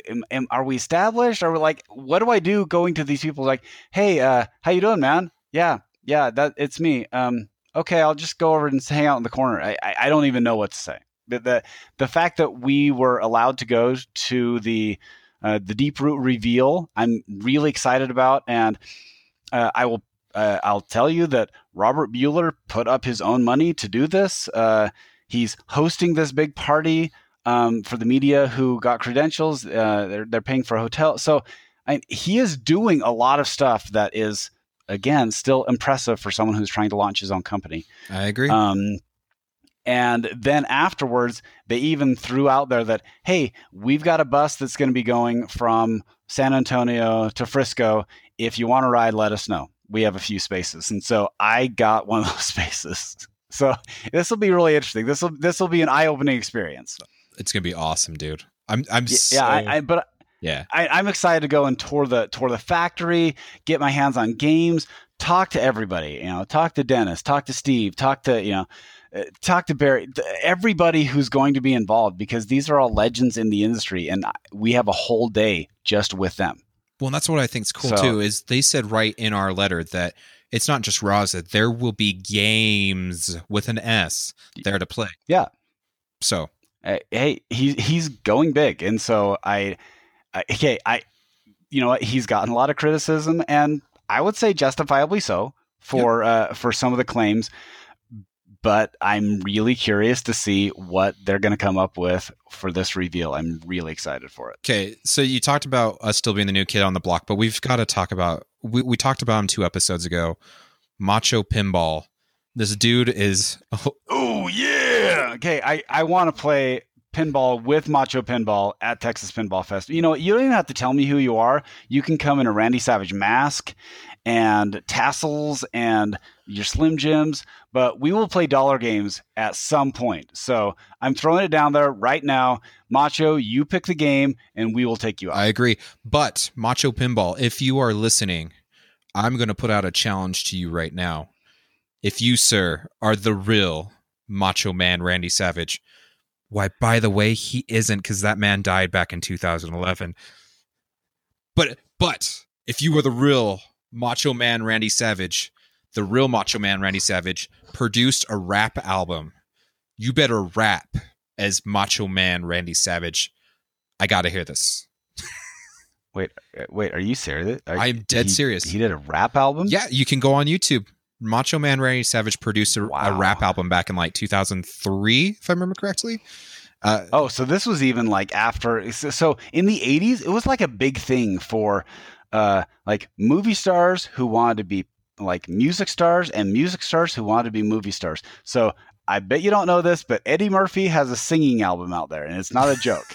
am, am, are we established? Are we like, what do I do going to these people like, hey, uh, how you doing, man? Yeah, yeah, that it's me. Um, okay, I'll just go over and hang out in the corner. I, I, I don't even know what to say. The, the, the fact that we were allowed to go to the uh, the Deeproot reveal, I'm really excited about, and uh, I will uh, I'll tell you that Robert Bueller put up his own money to do this. Uh, he's hosting this big party um, for the media who got credentials. Uh, they're they're paying for a hotel. So I, he is doing a lot of stuff that is again still impressive for someone who's trying to launch his own company. I agree. Um, and then afterwards, they even threw out there that, hey, we've got a bus that's going to be going from San Antonio to Frisco. If you want to ride, let us know. We have a few spaces. And so I got one of those spaces. So this will be really interesting. This will this will be an eye opening experience. It's gonna be awesome, dude. I'm I'm yeah, so, I, I, but yeah. I, am excited to go and tour the tour the factory, get my hands on games, talk to everybody. You know, talk to Dennis, talk to Steve, talk to you know uh, talk to Barry, everybody who's going to be involved because these are all legends in the industry, and we have a whole day just with them. Well, and that's what I think is cool so, too. Is they said right in our letter that it's not just Raza; there will be games with an S there to play. Yeah. So, hey, he he's going big, and so I, I okay, I, you know what? He's gotten a lot of criticism, and I would say justifiably so for yep. uh, for some of the claims but I'm really curious to see what they're going to come up with for this reveal. I'm really excited for it. Okay, so you talked about us still being the new kid on the block, but we've got to talk about we, we talked about him two episodes ago. Macho Pinball. This dude is oh, oh yeah. Okay, I I want to play pinball with Macho Pinball at Texas Pinball Fest. You know, you don't even have to tell me who you are. You can come in a Randy Savage mask and tassels and your Slim Jims, but we will play dollar games at some point. So I'm throwing it down there right now. Macho, you pick the game and we will take you out. I agree. But Macho Pinball, if you are listening, I'm going to put out a challenge to you right now. If you, sir, are the real Macho Man Randy Savage, why, by the way, he isn't because that man died back in 2011. But, but if you were the real Macho Man Randy Savage, the real Macho Man Randy Savage, produced a rap album. You better rap as Macho Man Randy Savage. I got to hear this. wait, uh, wait, are you serious? Are, I am dead he, serious. He did a rap album? Yeah, you can go on YouTube. Macho Man Randy Savage produced a, wow. a rap album back in like 2003, if I remember correctly. Uh, oh, so this was even like after. So in the 80s, it was like a big thing for uh, like movie stars who wanted to be like music stars and music stars who wanted to be movie stars. So I bet you don't know this, but Eddie Murphy has a singing album out there, and it's not a joke.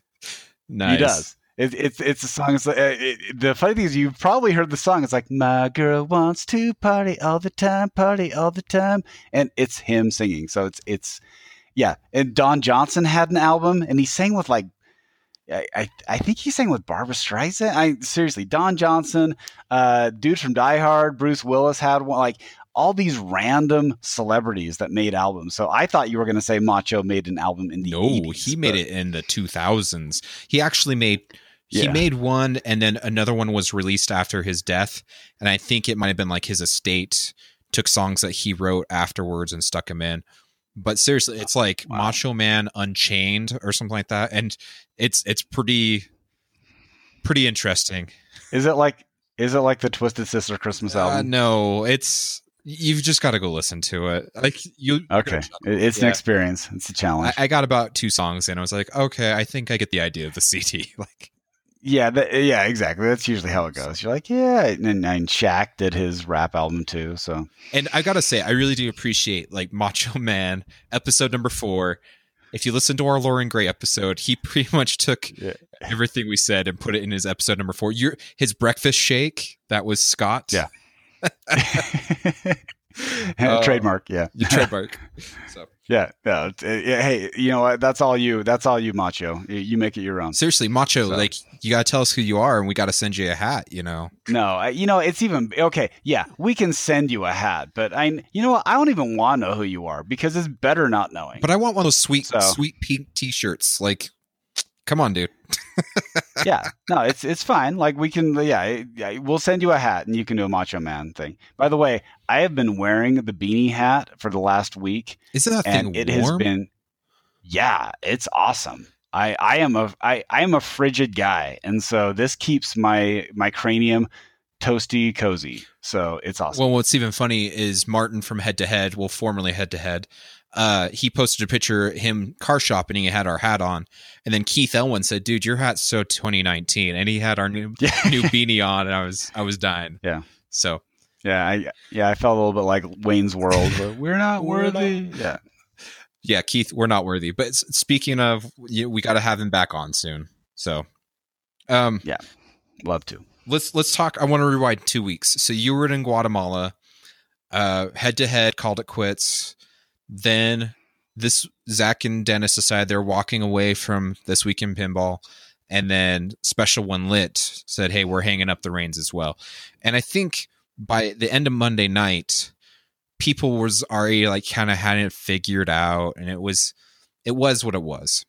nice. He does. It, it's it's a song. It's, uh, it, the funny thing is, you've probably heard the song. It's like my girl wants to party all the time, party all the time, and it's him singing. So it's it's yeah. And Don Johnson had an album, and he sang with like I, I, think he sang with Barbra Streisand. I seriously, Don Johnson, uh, dude from Die Hard, Bruce Willis had one. Like all these random celebrities that made albums. So I thought you were going to say Macho made an album in the no, 80s, he made it in the 2000s. He actually made he yeah. made one, and then another one was released after his death, and I think it might have been like his estate took songs that he wrote afterwards and stuck them in. But seriously, it's like wow. Macho Man Unchained or something like that, and it's it's pretty pretty interesting. Is it like is it like the Twisted Sister Christmas uh, album? Uh, no, it's you've just got to go listen to it. Like you, okay, it's yeah. an experience. It's a challenge. I, I, got about two songs and I was like, okay, I think I get the idea of the CD. like, yeah, the, yeah, exactly. That's usually how it goes. You're like, yeah, and, and Shaq did his rap album too. So, and I gotta say, I really do appreciate like Macho Man episode number four. If you listen to our Lauren Gray episode, he pretty much took yeah. everything we said and put it in his episode number four. Your his breakfast shake that was Scott. Yeah. uh, trademark, yeah. trademark. So yeah, yeah, Hey, you know what? That's all you. That's all you, Macho. You make it your own. Seriously, Macho. So. Like you gotta tell us who you are, and we gotta send you a hat. You know. No, you know it's even okay. Yeah, we can send you a hat, but I, you know what? I don't even want to know who you are because it's better not knowing. But I want one of those sweet, so. sweet pink T-shirts. Like, come on, dude. Yeah, no, it's it's fine. Like we can, yeah, eh, yeah, we'll send you a hat and you can do a Macho Man thing. By the way, I have been wearing the beanie hat for the last week. Is that thing it warm? has been, yeah, it's awesome. I I am a I I am a frigid guy, and so this keeps my my cranium toasty cozy. So it's awesome. Well, what's even funny is Martin from Head to Head, well, formerly Head to Head, uh, he posted a picture him car shopping. He had our hat on, and then Keith Elwin said, "Dude, your hat's so 2019," and he had our new new beanie on, and I was I was dying. Yeah. So yeah, I yeah I felt a little bit like Wayne's World. we're not worthy. Yeah. yeah, Keith, we're not worthy. But speaking of, we got to have him back on soon. So, um, yeah, Love to. let's let's talk. I want to rewind two weeks. So you were in Guatemala, uh, head to head, called it quits. Then this Zach and Dennis decided they're walking away from This Week in Pinball, and then Special When Lit said, "Hey, we're hanging up the reins as well." And I think by the end of Monday night, people was already like kind of had it figured out, and it was it was what it was.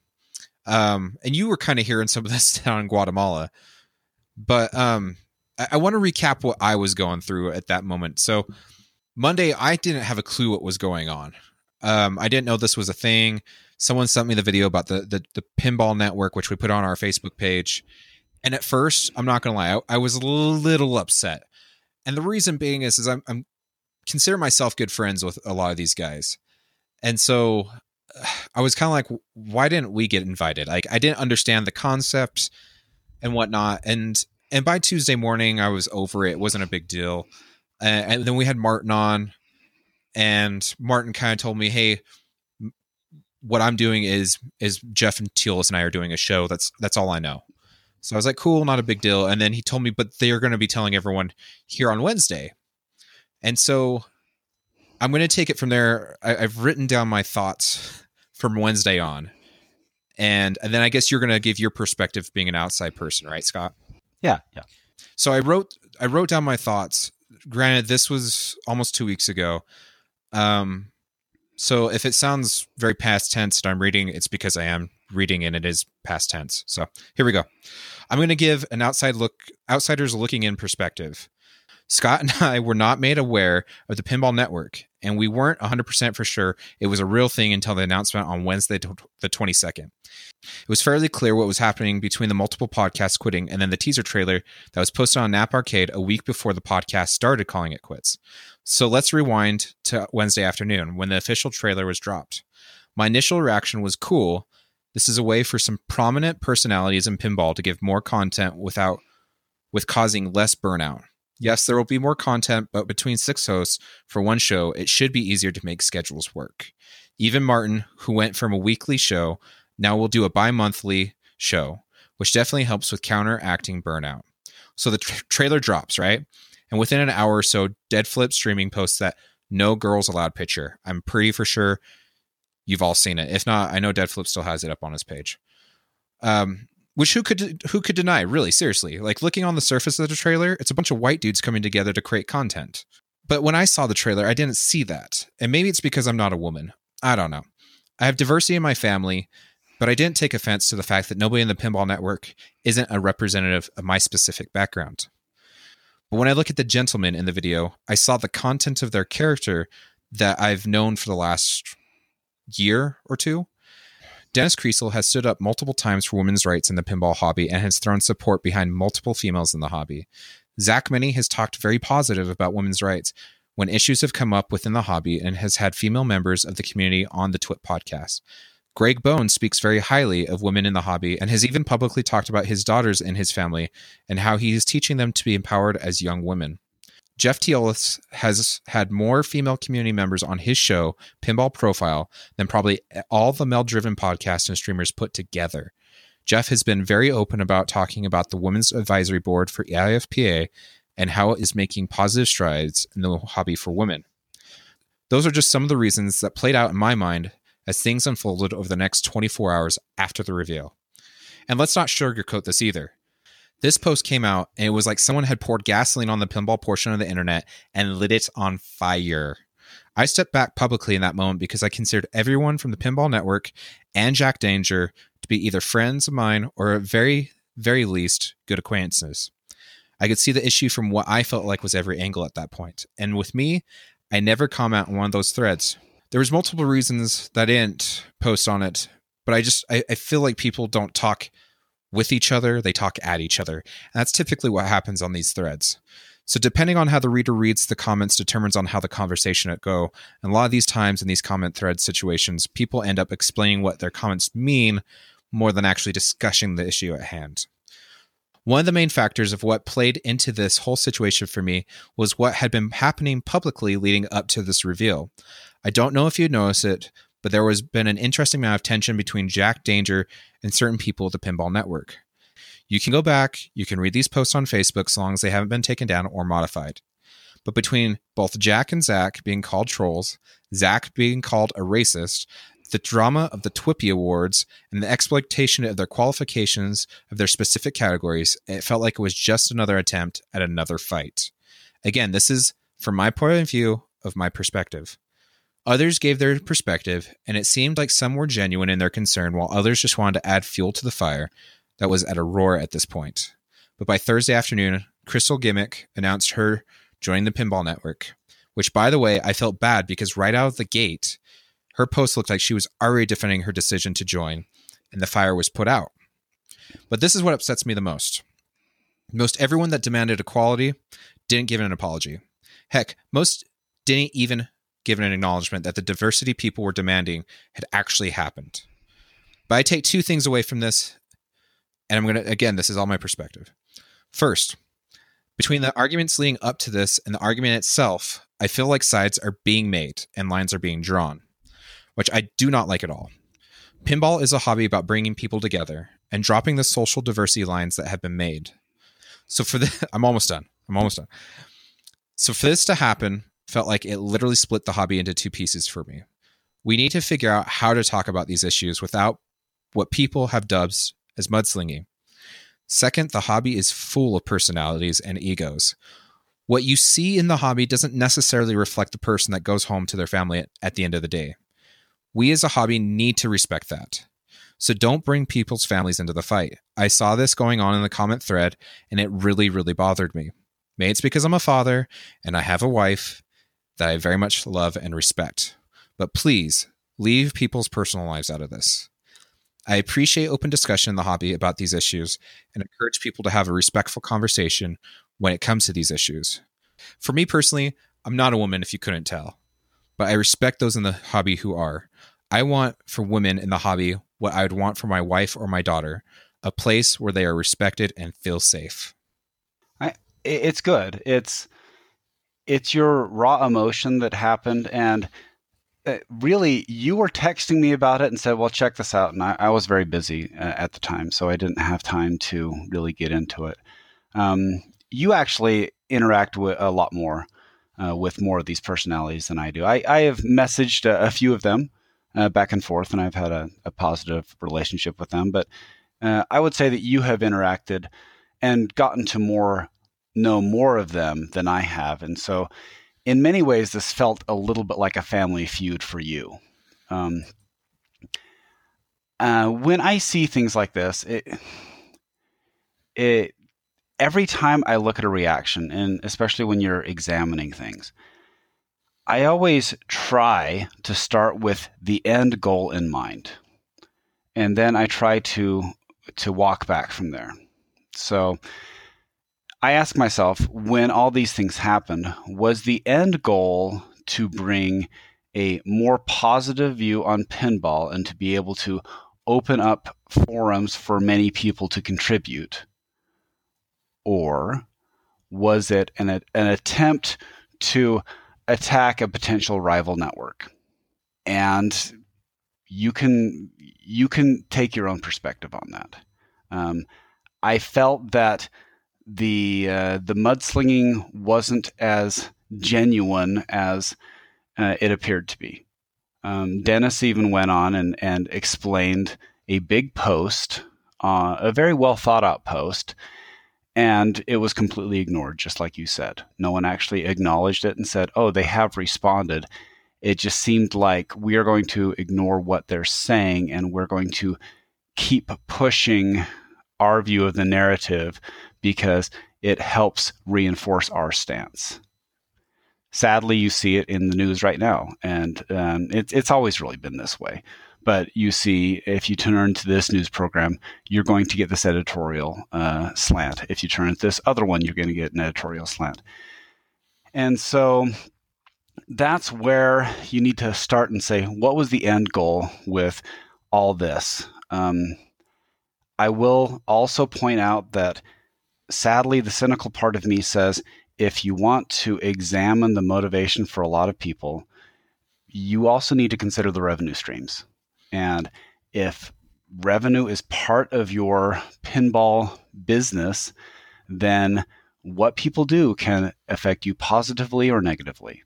Um, and you were kind of hearing some of this down in Guatemala but um i, I want to recap what i was going through at that moment so monday i didn't have a clue what was going on um i didn't know this was a thing someone sent me the video about the the, the pinball network which we put on our facebook page and at first i'm not gonna lie i, I was a little upset and the reason being is is i'm, I'm consider myself good friends with a lot of these guys and so i was kind of like why didn't we get invited like i didn't understand the concept and whatnot. And and by Tuesday morning, I was over it. It wasn't a big deal. And then we had Martin on, and Martin kind of told me, "Hey, what I'm doing is is Jeff and Teolis and I are doing a show. That's that's all I know." So I was like, "Cool, not a big deal." And then he told me, "But they are going to be telling everyone here on Wednesday," and so I'm going to take it from there. I, I've written down my thoughts from Wednesday on. And, and then I guess you're going to give your perspective being an outside person, right, Scott? Yeah. Yeah. So I wrote I wrote down my thoughts. Granted, this was almost two weeks ago. Um, so if it sounds very past tense and I'm reading, it's because I am reading and it is past tense. So here we go. I'm going to give an outside look, outsiders looking in perspective. Scott and I were not made aware of the Pinball Network, and we weren't 100% for sure it was a real thing until the announcement on Wednesday, the 22nd. It was fairly clear what was happening between the multiple podcasts quitting and then the teaser trailer that was posted on Knapp Arcade a week before the podcast started calling it quits. So let's rewind to Wednesday afternoon when the official trailer was dropped. My initial reaction was cool. This is a way for some prominent personalities in pinball to give more content without with causing less burnout. Yes, there will be more content, but between six hosts for one show, it should be easier to make schedules work. Even Martin, who went from a weekly show, now will do a bi monthly show, which definitely helps with counteracting burnout. So the tra- trailer drops, right? And within an hour or so, Dead Flip Streaming posts that no girls allowed picture. I'm pretty for sure you've all seen it. If not, I know Dead Flip still has it up on his page. Um, which who could who could deny? Really, seriously. Like looking on the surface of the trailer, it's a bunch of white dudes coming together to create content. But when I saw the trailer, I didn't see that. And maybe it's because I'm not a woman. I don't know. I have diversity in my family, but I didn't take offense to the fact that nobody in the Pinball Network isn't a representative of my specific background. But when I look at the gentleman in the video, I saw the content of their character that I've known for the last year or two. Dennis Kriesel has stood up multiple times for women's rights in the pinball hobby and has thrown support behind multiple females in the hobby. Zach Meny has talked very positive about women's rights when issues have come up within the hobby and has had female members of the community on the TWIP podcast. Greg Bone speaks very highly of women in the hobby and has even publicly talked about his daughters in his family and how he is teaching them to be empowered as young women. Jeff Teolis has had more female community members on his show, Pinball Profile, than probably all the male driven podcasts and streamers put together. Jeff has been very open about talking about the Women's Advisory Board for E IFPA and how it is making positive strides in the hobby for women. Those are just some of the reasons that played out in my mind as things unfolded over the next 24 hours after the reveal. And let's not sugarcoat this either. This post came out and it was like someone had poured gasoline on the pinball portion of the internet and lit it on fire. I stepped back publicly in that moment because I considered everyone from the Pinball Network and Jack Danger to be either friends of mine or at very, very least good acquaintances. I could see the issue from what I felt like was every angle at that point. And with me, I never comment on one of those threads. There was multiple reasons that I didn't post on it, but I just I, I feel like people don't talk with each other, they talk at each other. And that's typically what happens on these threads. So depending on how the reader reads the comments determines on how the conversation would go. And a lot of these times in these comment thread situations, people end up explaining what their comments mean more than actually discussing the issue at hand. One of the main factors of what played into this whole situation for me was what had been happening publicly leading up to this reveal. I don't know if you noticed it, but there was been an interesting amount of tension between Jack Danger and certain people at the Pinball Network. You can go back, you can read these posts on Facebook so long as they haven't been taken down or modified. But between both Jack and Zach being called trolls, Zach being called a racist, the drama of the Twippy Awards, and the exploitation of their qualifications of their specific categories, it felt like it was just another attempt at another fight. Again, this is from my point of view of my perspective. Others gave their perspective, and it seemed like some were genuine in their concern, while others just wanted to add fuel to the fire that was at a roar at this point. But by Thursday afternoon, Crystal Gimmick announced her joining the Pinball Network, which, by the way, I felt bad because right out of the gate, her post looked like she was already defending her decision to join, and the fire was put out. But this is what upsets me the most. Most everyone that demanded equality didn't give an apology. Heck, most didn't even give an acknowledgement that the diversity people were demanding had actually happened. But I take two things away from this and I'm going to, again, this is all my perspective. First, between the arguments leading up to this and the argument itself, I feel like sides are being made and lines are being drawn, which I do not like at all. Pinball is a hobby about bringing people together and dropping the social diversity lines that have been made. So for the, I'm almost done. I'm almost done. So for this to happen, felt like it literally split the hobby into two pieces for me. We need to figure out how to talk about these issues without what people have dubbed as mudslinging. Second, the hobby is full of personalities and egos. What you see in the hobby doesn't necessarily reflect the person that goes home to their family at the end of the day. We as a hobby need to respect that. So don't bring people's families into the fight. I saw this going on in the comment thread and it really, really bothered me. Maybe it's because I'm a father and I have a wife that I very much love and respect. But please leave people's personal lives out of this. I appreciate open discussion in the hobby about these issues and encourage people to have a respectful conversation when it comes to these issues. For me personally, I'm not a woman if you couldn't tell, but I respect those in the hobby who are. I want for women in the hobby what I would want for my wife or my daughter a place where they are respected and feel safe. I, it's good. It's it's your raw emotion that happened and uh, really, you were texting me about it and said, "Well, check this out." And I, I was very busy uh, at the time, so I didn't have time to really get into it. Um, you actually interact with a lot more uh, with more of these personalities than I do. I, I have messaged a, a few of them uh, back and forth, and I've had a, a positive relationship with them. But uh, I would say that you have interacted and gotten to more know more of them than I have, and so in many ways, this felt a little bit like a family feud for you. Um, uh, when I see things like this, it, it every time I look at a reaction, and especially when you're examining things, I always try to start with the end goal in mind, and then I try to to walk back from there. So I ask myself when all these things happened, was the end goal to bring a more positive view on pinball and to be able to open up forums for many people to contribute? Or was it an, an attempt to attack a potential rival network? And you can you can take your own perspective on that. Um, I felt that the uh, the mudslinging wasn't as genuine as uh, it appeared to be. Um, Dennis even went on and, and explained a big post, uh, a very well thought out post, and it was completely ignored, just like you said. No one actually acknowledged it and said, oh, they have responded. It just seemed like we are going to ignore what they're saying and we're going to keep pushing our view of the narrative because it helps reinforce our stance. Sadly, you see it in the news right now, and um, it, it's always really been this way. but you see if you turn to this news program, you're going to get this editorial uh, slant. If you turn to this other one, you're going to get an editorial slant. And so that's where you need to start and say, what was the end goal with all this? Um, I will also point out that sadly, the cynical part of me says if you want to examine the motivation for a lot of people, you also need to consider the revenue streams. And if revenue is part of your pinball business, then what people do can affect you positively or negatively.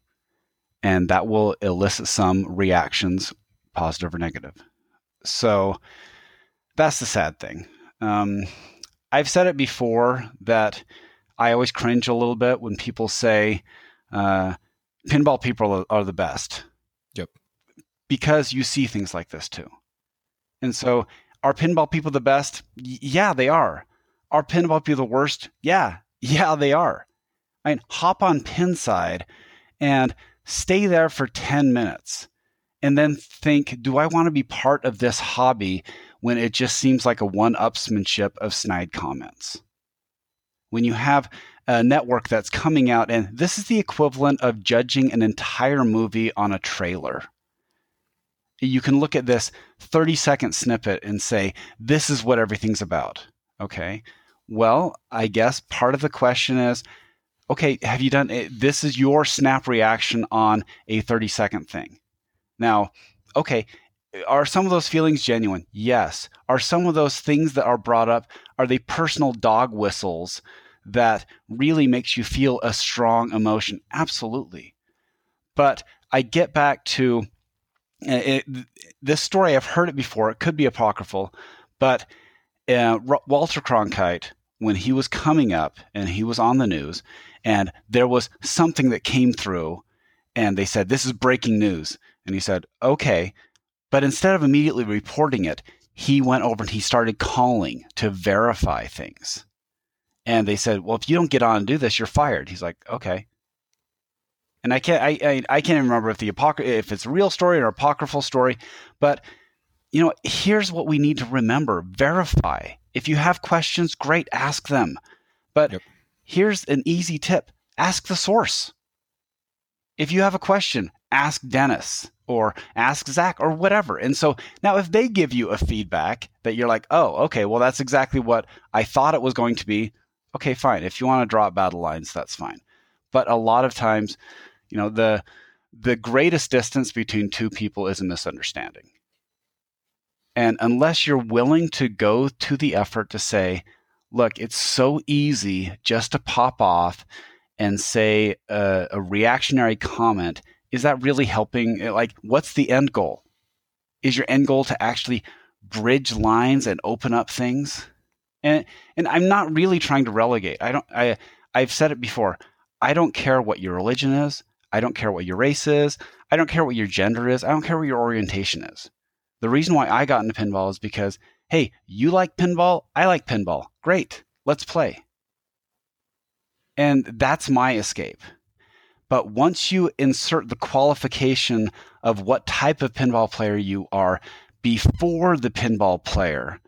And that will elicit some reactions, positive or negative. So that's the sad thing. Um, I've said it before that I always cringe a little bit when people say uh, pinball people are, the best Yep. because you see things like this too. And so, are pinball people the best? Y- yeah, they are. Are pinball people the worst? Yeah, yeah, they are. I mean, hop on Pinside and stay there for 10 minutes and then think, do I want to be part of this hobby when it just seems like a one upsmanship of snide comments? When you have a network that's coming out, and this is the equivalent of judging an entire movie on a trailer you can look at this 30 second snippet and say, this is what everything's about. Okay. Well, I guess part of the question is, okay, have you done it? This is your snap reaction on a 30 second thing. Now, okay, are some of those feelings genuine? Yes. Are some of those things that are brought up, are they personal dog whistles that really makes you feel a strong emotion? Absolutely. But I get back to it, this story I've heard it before. It could be apocryphal, but uh, Walter Cronkite, when he was coming up and he was on the news, and there was something that came through, and they said this is breaking news, and he said okay, but instead of immediately reporting it, he went over and he started calling to verify things. And they said, "Well, if you don't get on and do this, you're fired." He's like, "Okay." and I can't I, I, I can't remember if the apocry- if it's a real story or apocryphal story, but you know, here's what we need to remember: verify. If you have questions, great, ask them. But yep. here's an easy tip: ask the source. If you have a question, ask Dennis or ask Zach or whatever. And so now, if they give you a feedback that you're like, oh, okay, well, that's exactly what I thought it was going to be. Okay, fine. If you want to drop battle lines, that's fine. But a lot of times, you know the the greatest distance between two people is a misunderstanding and unless you're willing to go to the effort to say look it's so easy just to pop off and say a, a reactionary comment is that really helping like what's the end goal is your end goal to actually bridge lines and open up things and and i'm not really trying to relegate i don't i i've said it before i don't care what your religion is I don't care what your race is. I don't care what your gender is. I don't care what your orientation is. The reason why I got into pinball is because, hey, you like pinball. I like pinball. Great. Let's play. And that's my escape. But once you insert the qualification of what type of pinball player you are before the pinball player,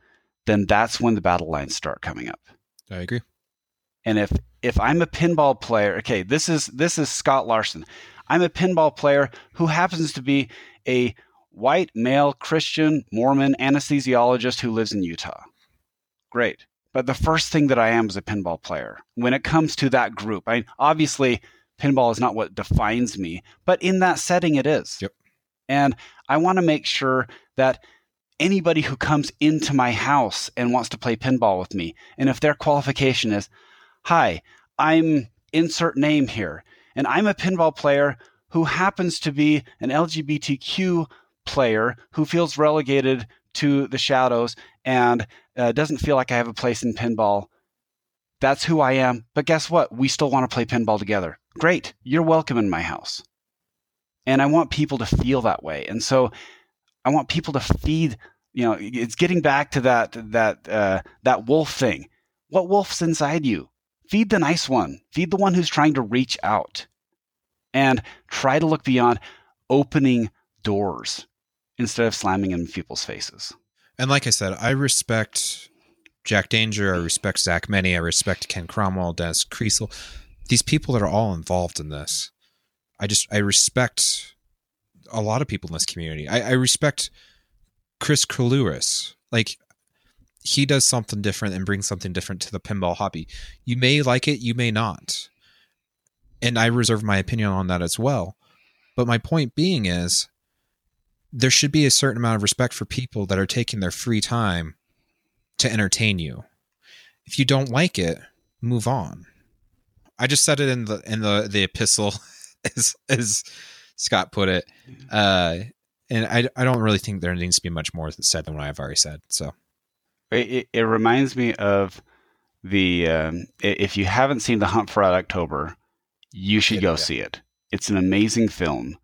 then that's when the battle lines start coming up. I agree. And if if I'm a pinball player, okay, this is this is Scott Larson. I'm a pinball player who happens to be a white male Christian Mormon anesthesiologist who lives in Utah. Great. But the first thing that I am is a pinball player. When it comes to that group, I obviously pinball is not what defines me, but in that setting it is. Yep. And I want to make sure that anybody who comes into my house and wants to play pinball with me, and if their qualification is Hi, I'm insert name here, and I'm a pinball player who happens to be an LGBTQ player who feels relegated to the shadows and uh, doesn't feel like I have a place in pinball. That's who I am. But guess what? We still want to play pinball together. Great. You're welcome in my house. And I want people to feel that way. And so I want people to feed, you know, it's getting back to that that uh, that wolf thing. What wolf's inside you? feed the nice one, feed the one who's trying to reach out, and try to look beyond opening doors. instead of slamming in people's faces. And like I said, I respect Jack Danger. I respect Zach Meny, I respect Ken Cromwell, Dennis Kriesel. These people that are all involved in this. I just I respect a lot of people in this community. I, I respect Chris Kalouris. Like he does something different and brings something different to the pinball hobby. You may like it, you may not. And I reserve my opinion on that as well. But my point being is there should be a certain amount of respect for people that are taking their free time to entertain you. If you don't like it, move on. I just said it in the in the the epistle as as Scott put it. Uh and I, I don't really think there needs to be much more said than what I've already said. So it, it reminds me of the um, if you haven't seen The Hunt for Red October, you should yeah, go yeah. see it. It's an amazing film,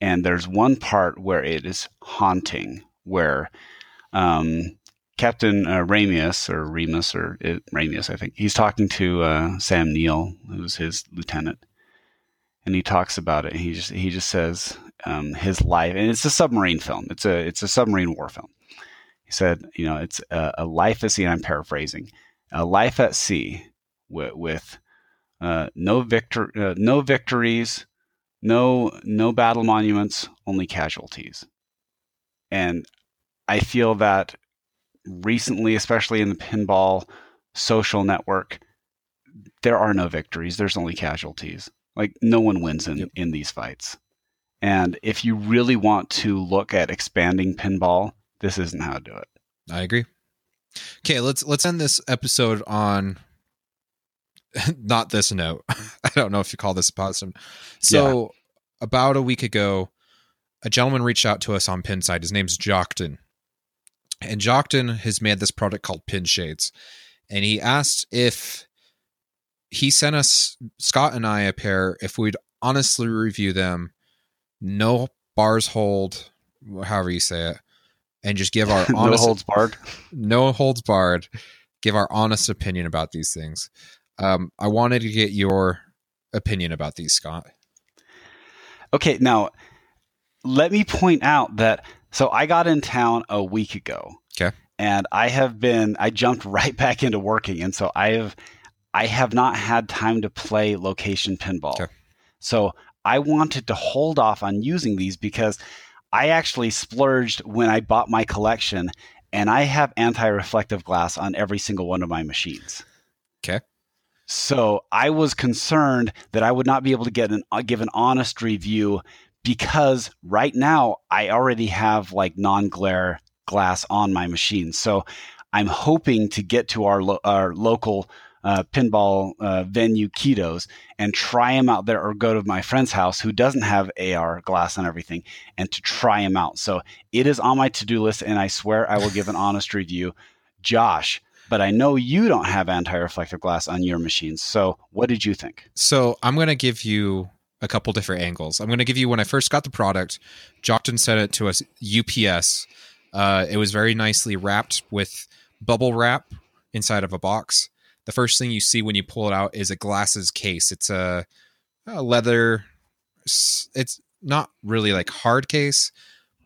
and there's one part where it is haunting, where um, Captain uh, Ramius or Remus or it, uh, Ramius, I think he's talking to uh, Sam Neill, who's his lieutenant, and he talks about it. he just he just says um, his life, and it's a submarine film. It's a it's a submarine war film. He said, you know, it's a, a life at sea. I'm paraphrasing, a life at sea with, with uh, no victor, uh, no victories, no no battle monuments, only casualties. And I feel that recently, especially in the pinball social network, there are no victories. There's only casualties. Like no one wins in, yep. in these fights. And if you really want to look at expanding pinball, this isn't how to do it. I agree. Okay, let's let's end this episode on not this note. I don't know if you call this a positive. So yeah. about a week ago, a gentleman reached out to us on Pinside. His name's Jockton. And Jockton has made this product called Pin Shades. And he asked if he sent us, Scott and I, a pair, if we'd honestly review them, no bars hold, however you say it, and just give our honest, no holds barred, no holds barred, give our honest opinion about these things. Um, I wanted to get your opinion about these, Scott. Okay, now let me point out that so I got in town a week ago. Okay. And I have been I jumped right back into working and so I have I have not had time to play location pinball. Okay. So I wanted to hold off on using these because I actually splurged when I bought my collection and I have anti-reflective glass on every single one of my machines. Okay. So I was concerned that I would not be able to get an uh, give an honest review because right now I already have like non-glare glass on my machine. So I'm hoping to get to our lo- our local uh, pinball uh, venue Kitos and try them out there or go to my friend's house who doesn't have AR glass and everything and to try them out. So it is on my to do list and I swear I will give an honest review. Josh, but I know you don't have anti reflective glass on your machines. So what did you think? So I'm going to give you a couple different angles. I'm going to give you when I first got the product, Jockton sent it to us UPS. Uh, it was very nicely wrapped with bubble wrap inside of a box the first thing you see when you pull it out is a glasses case. It's a, a leather. It's not really like hard case.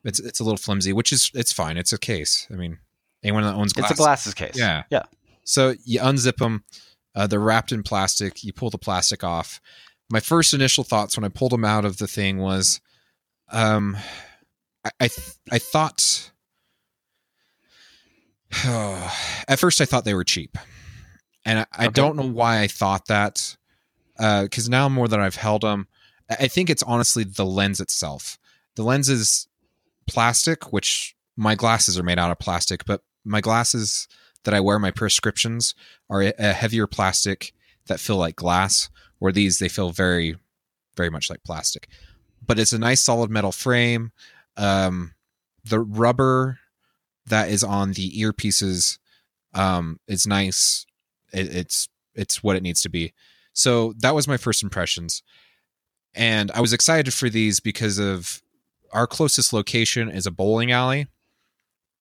It's it's a little flimsy, which is it's fine. It's a case. I mean, anyone that owns glasses, it's a glasses case. Yeah, yeah. So you unzip them. Uh, they're wrapped in plastic. You pull the plastic off. My first initial thoughts when I pulled them out of the thing was, um, I I, th- I thought. at first, I thought they were cheap and I, I don't know why I thought that because uh, now more than I've held them, I think it's honestly the lens itself. The lens is plastic, which my glasses are made out of plastic, but my glasses that I wear, my prescriptions, are a heavier plastic that feel like glass. Where these they feel very, very much like plastic. But it's a nice solid metal frame. Um, the rubber that is on the earpieces um, is nice it, it's it's what it needs to be. So that was my first impressions, and I was excited for these because of our closest location is a bowling alley,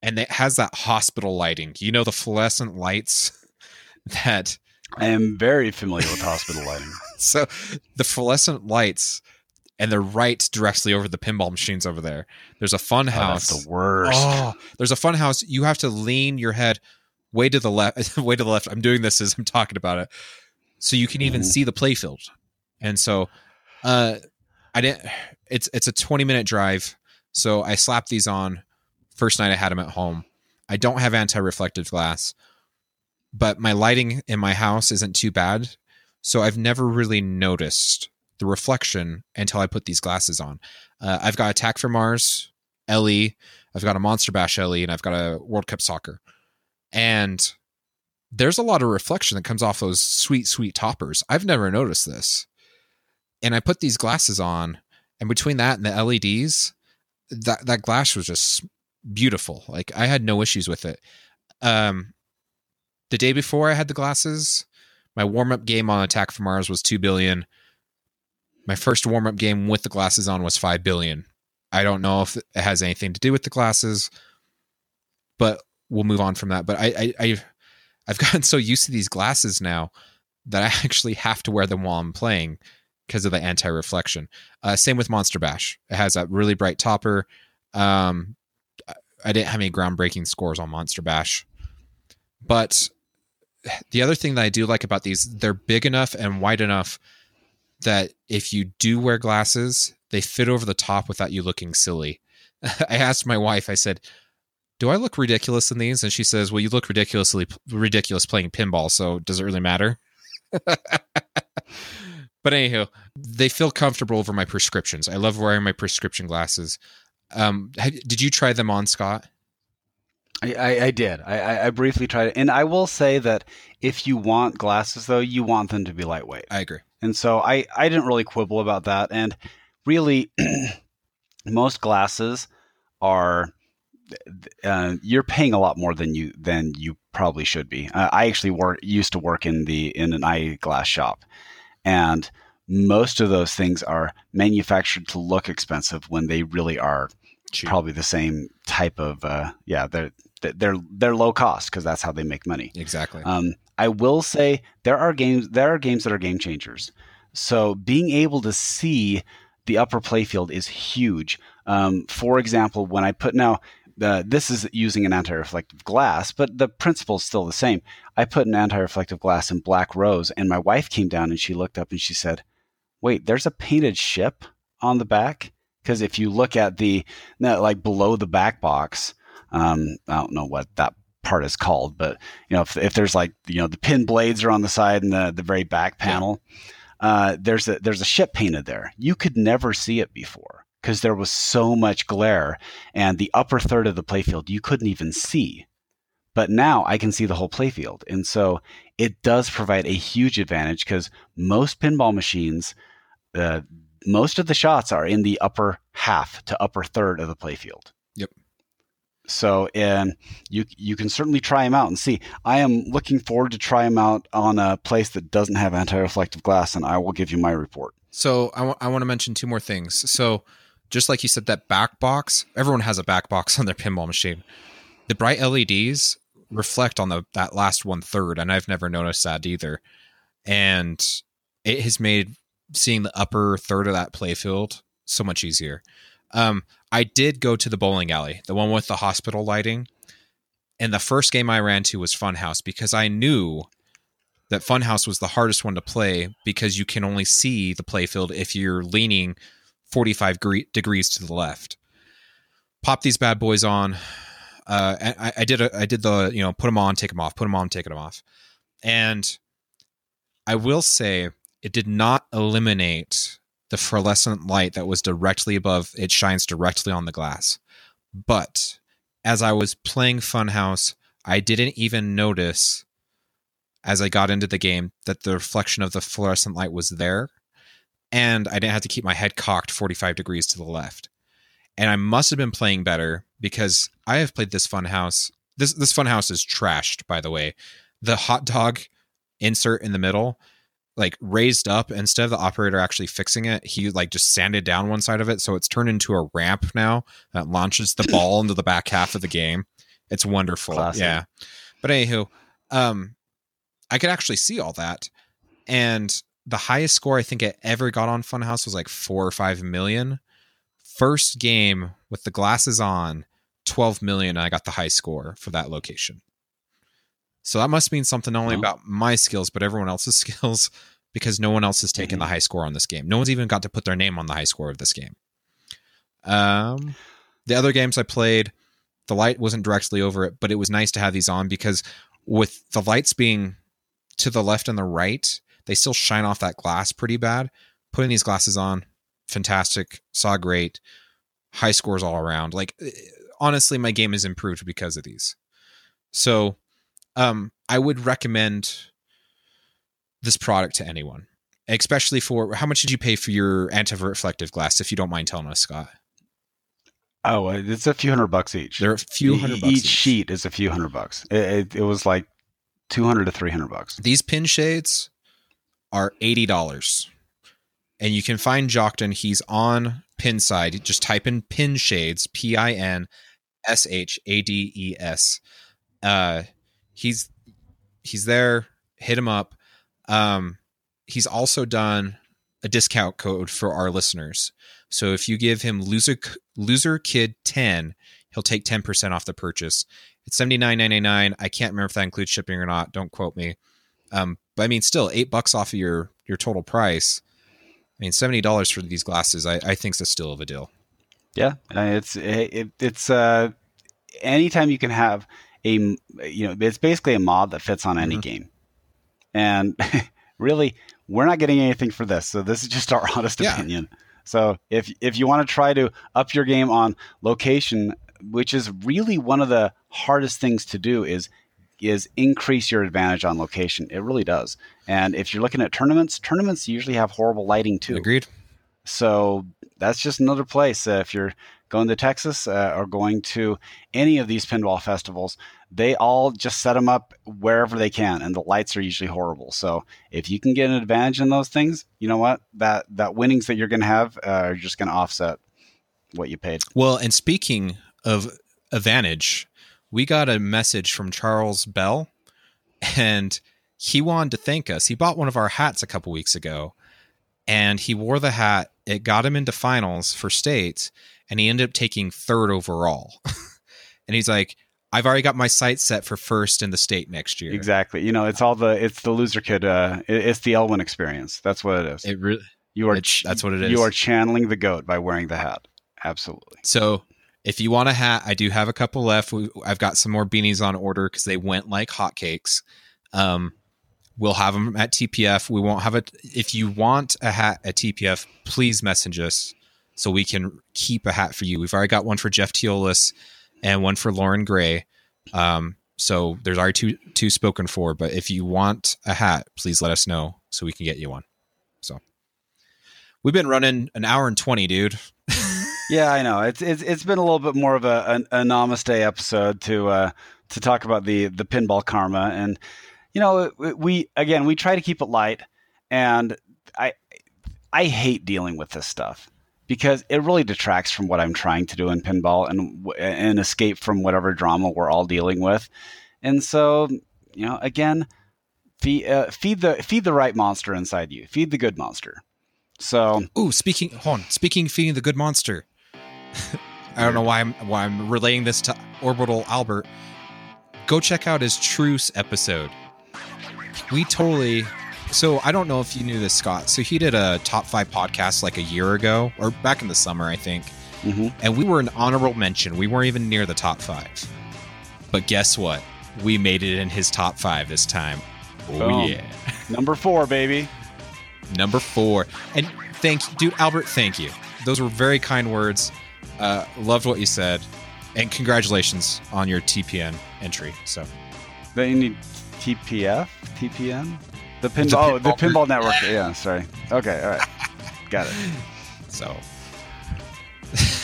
and it has that hospital lighting. You know the fluorescent lights that I am very familiar with hospital lighting. so the fluorescent lights and they're right directly over the pinball machines over there. There's a fun Oh, house. that's the worst. Oh, there's a fun house. You have to lean your head way to the left. way to the left. I'm doing this as I'm talking about it, so you can even Mhm. see the playfield. And so, uh, I didn't. It's it's a 20 minute drive. So I slapped these on. First night I had them at home. I don't have anti-reflective glass, but my lighting in my house isn't too bad. So I've never really noticed the reflection until I put these glasses on. Uh, I've got Attack from Mars, LE, I've got a Monster Bash LE, and I've got a World Cup Soccer. And there's a lot of reflection that comes off those sweet, sweet toppers. I've never noticed this. And I put these glasses on, and between that and the LEDs, that that glass was just beautiful. Like I had no issues with it. Um, the day before I had the glasses, my warm up game on Attack from Mars was two billion. My first warm up game with the glasses on was five billion. I don't know if it has anything to do with the glasses, but we'll move on from that. But I, I, I I've gotten so used to these glasses now that I actually have to wear them while I'm playing because of the anti-reflection. Uh, same with Monster Bash. It has that really bright topper. Um, I didn't have any groundbreaking scores on Monster Bash, but the other thing that I do like about these, they're big enough and wide enough that if you do wear glasses, they fit over the top without you looking silly. I asked my wife, I said, "Do I look ridiculous in these?" And she says, "Well, you look ridiculously ridiculous playing pinball, so does it really matter?" but anywho, they feel comfortable over my prescriptions. I love wearing my prescription glasses. Um, have, did you try them on, Scott? I, I, I did. I, I- I briefly tried it, and I will say that if you want glasses, though, you want them to be lightweight. I agree. And so I, I didn't really quibble about that. And really, most glasses are uh, you're paying a lot more than you than you probably should be. Uh, I actually work used to work in the in an eyeglass shop, and most of those things are manufactured to look expensive when they really are Cheap. probably the same type of uh, yeah they're they're they're low cost because that's how they make money. Exactly. Um, I will say there are games there are games that are game changers. So being able to see the upper playfield is huge. Um, for example, when I put now the, this is using an anti-reflective glass, but the principle is still the same. I put an anti-reflective glass in Black Rose, and my wife came down and she looked up and she said, "Wait, there's a painted ship on the back." Because if you look at the no, like below the back box, um, I don't know what that part is called, but you know, if, if there's like you know the pin blades are on the side and the the very back panel, uh, there's a there's a ship painted there. You could never see it before because there was so much glare, and the upper third of the playfield you couldn't even see. But now I can see the whole playfield, and so it does provide a huge advantage because most pinball machines. Uh, most of the shots are in the upper half to upper third of the playfield. So, and you you can certainly try them out and see. I am looking forward to try them out on a place that doesn't have anti-reflective glass, and I will give you my report. So I want to mention two more things. So just like you said, that back box, everyone has a back box on their pinball machine. The bright LEDs reflect on the that last one third, and I've never noticed that either. And it has made seeing the upper third of that playfield so much easier. Um, I did go to the bowling alley, the one with the hospital lighting, and the first game I ran to was Funhouse because I knew that Funhouse was the hardest one to play because you can only see the playfield if you're leaning 45 gre- degrees to the left. Pop these bad boys on. Uh, I, I did a, I did the you know put them on, take them off, put them on, take them off, and I will say it did not eliminate the fluorescent light that was directly above. It shines directly on the glass, but as I was playing Funhouse, I didn't even notice as I got into the game that the reflection of the fluorescent light was there, and I didn't have to keep my head cocked 45 degrees to the left. And I must have been playing better because I have played this Funhouse. This this Funhouse is trashed, by the way. The hot dog insert in the middle, like raised up instead of the operator actually fixing it, he like just sanded down one side of it, so it's turned into a ramp now that launches the ball into the back half of the game. It's wonderful. Classic. Yeah. But anywho, um, I could actually see all that. And the highest score I think it ever got on Funhouse was like four or five million. First game with the glasses on, 12 million. I got the high score for that location. So that must mean something not only about my skills, but everyone else's skills because no one else has taken Mhm. the high score on this game. No one's even got to put their name on the high score of this game. Um, the other games I played, the light wasn't directly over it, but it was nice to have these on because with the lights being to the left and the right, they still shine off that glass pretty bad. Putting these glasses on, fantastic, saw great, high scores all around. Like eh, honestly, my game has improved because of these. So, um, I would recommend this product to anyone, especially for how much did you pay for your anti-reflective glass? If you don't mind telling us, Scott, Oh, it's a few hundred bucks each. they're a few hundred bucks each sheet is a few hundred bucks. It, it, it was like two hundred to three hundred bucks. These pin shades are eighty dollars, and you can find Jockton. He's on Pinside. Just type in pin shades. P I N S H A D E S. Uh, he's he's there. Hit him up. Um, he's also done a discount code for our listeners. So if you give him loser loser kid ten, he'll take ten percent off the purchase. It's seventy nine ninety nine. I can't remember if that includes shipping or not. Don't quote me. Um, but I mean, still eight bucks off of your your total price. I mean, seventy dollars for these glasses. I, I think is still of a deal. Yeah, it's it, it's uh, anytime you can have a you know it's basically a mod that fits on any Mhm. game, and really we're not getting anything for this, so this is just our honest Yeah. opinion. So if if you want to try to up your game on location, which is really one of the hardest things to do, is is increase your advantage on location. It really does. And if you're looking at tournaments, tournaments usually have horrible lighting too. Agreed. So that's just another place. Uh, if you're going to Texas uh, or going to any of these pinball festivals, they all just set them up wherever they can, and the lights are usually horrible. So if you can get an advantage in those things, you know what that that winnings that you're going to have uh, are just going to offset what you paid. Well, and speaking of advantage, we got a message from Charles Bell, and he wanted to thank us. He bought one of our hats a couple weeks ago, and he wore the hat. It got him into finals for states, and he ended up taking third overall. and he's like, "I've already got my sights set for first in the state next year." Exactly. You know, it's all the it's the loser kid. Uh, it- it's the Elwin experience. That's what it is. It really. you are that's what it is. You are channeling the goat by wearing the hat. Absolutely. So if you want a hat, I do have a couple left. We, I've got some more beanies on order because they went like hotcakes. Um, we'll have them at TPF. We won't have it. If you want a hat at TPF, please message us so we can keep a hat for you. We've already got one for Jeff Teolis and one for Lauren Gray. Um, so there's already two two spoken for. But if you want a hat, please let us know so we can get you one. So we've been running an hour and twenty, dude. Yeah, I know. It's it's it's been a little bit more of a an, a namaste episode to uh, to talk about the the pinball karma, and you know we- we again we try to keep it light, and I I hate dealing with this stuff because it really detracts from what I'm trying to do in pinball and and escape from whatever drama we're all dealing with, and so you know again feed uh, feed the feed the right monster inside you, feed the good monster. So Ooh, speaking hold on, speaking feeding the good monster. I don't know why I'm why I'm relaying this to Orbital Albert. Go check out his Truce episode. We totally so I don't know if you knew this, Scott. So he did a top five podcast like a year ago, or back in the summer, I think. mhm. And we were an honorable mention. We weren't even near the top five. But guess what? We made it in his top five this time. Oh Boom. yeah. number four, baby. number four. And thank you, dude, Albert. Thank you. Those were very kind words. Uh, loved what you said, and congratulations on your TPN entry. So Then you need TPF, TPN, the pinball. Oh, the pinball- pinball network. Yeah, sorry. Okay, all right, got it. so.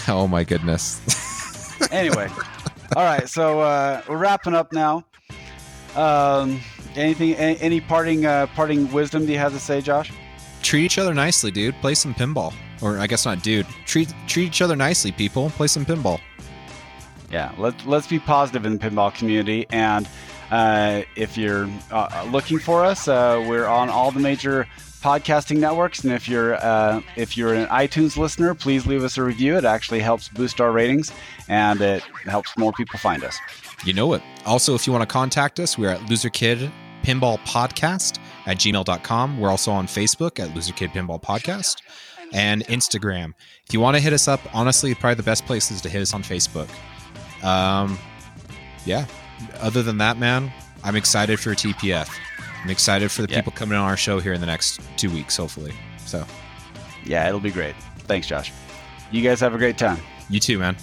oh my goodness. Anyway, all right. So uh, we're wrapping up now. Um, anything? Any, any parting uh, parting wisdom do you have to say, Josh? Treat each other nicely, dude. Play some pinball, or I guess not, dude. Treat treat each other nicely, people. Play some pinball. Yeah, let's let's be positive in the pinball community. And uh, if you're uh, looking for us, uh, we're on all the major podcasting networks. And if you're uh, if you're an iTunes listener, please leave us a review. It actually helps boost our ratings and it helps more people find us. You know it. Also, if you want to contact us, we're at Loser Kid Pinball Podcast at gmail.com. We're also on Facebook at Loser Kid Pinball Podcast and Instagram. If you want to hit us up, honestly, probably the best place is to hit us on Facebook. Um, yeah. Other than that, man, I'm excited for TPF. I'm excited for the Yeah. people coming on our show here in the next two weeks, hopefully. So, Yeah, it'll be great. Thanks, Josh. You guys have a great time. you too, man.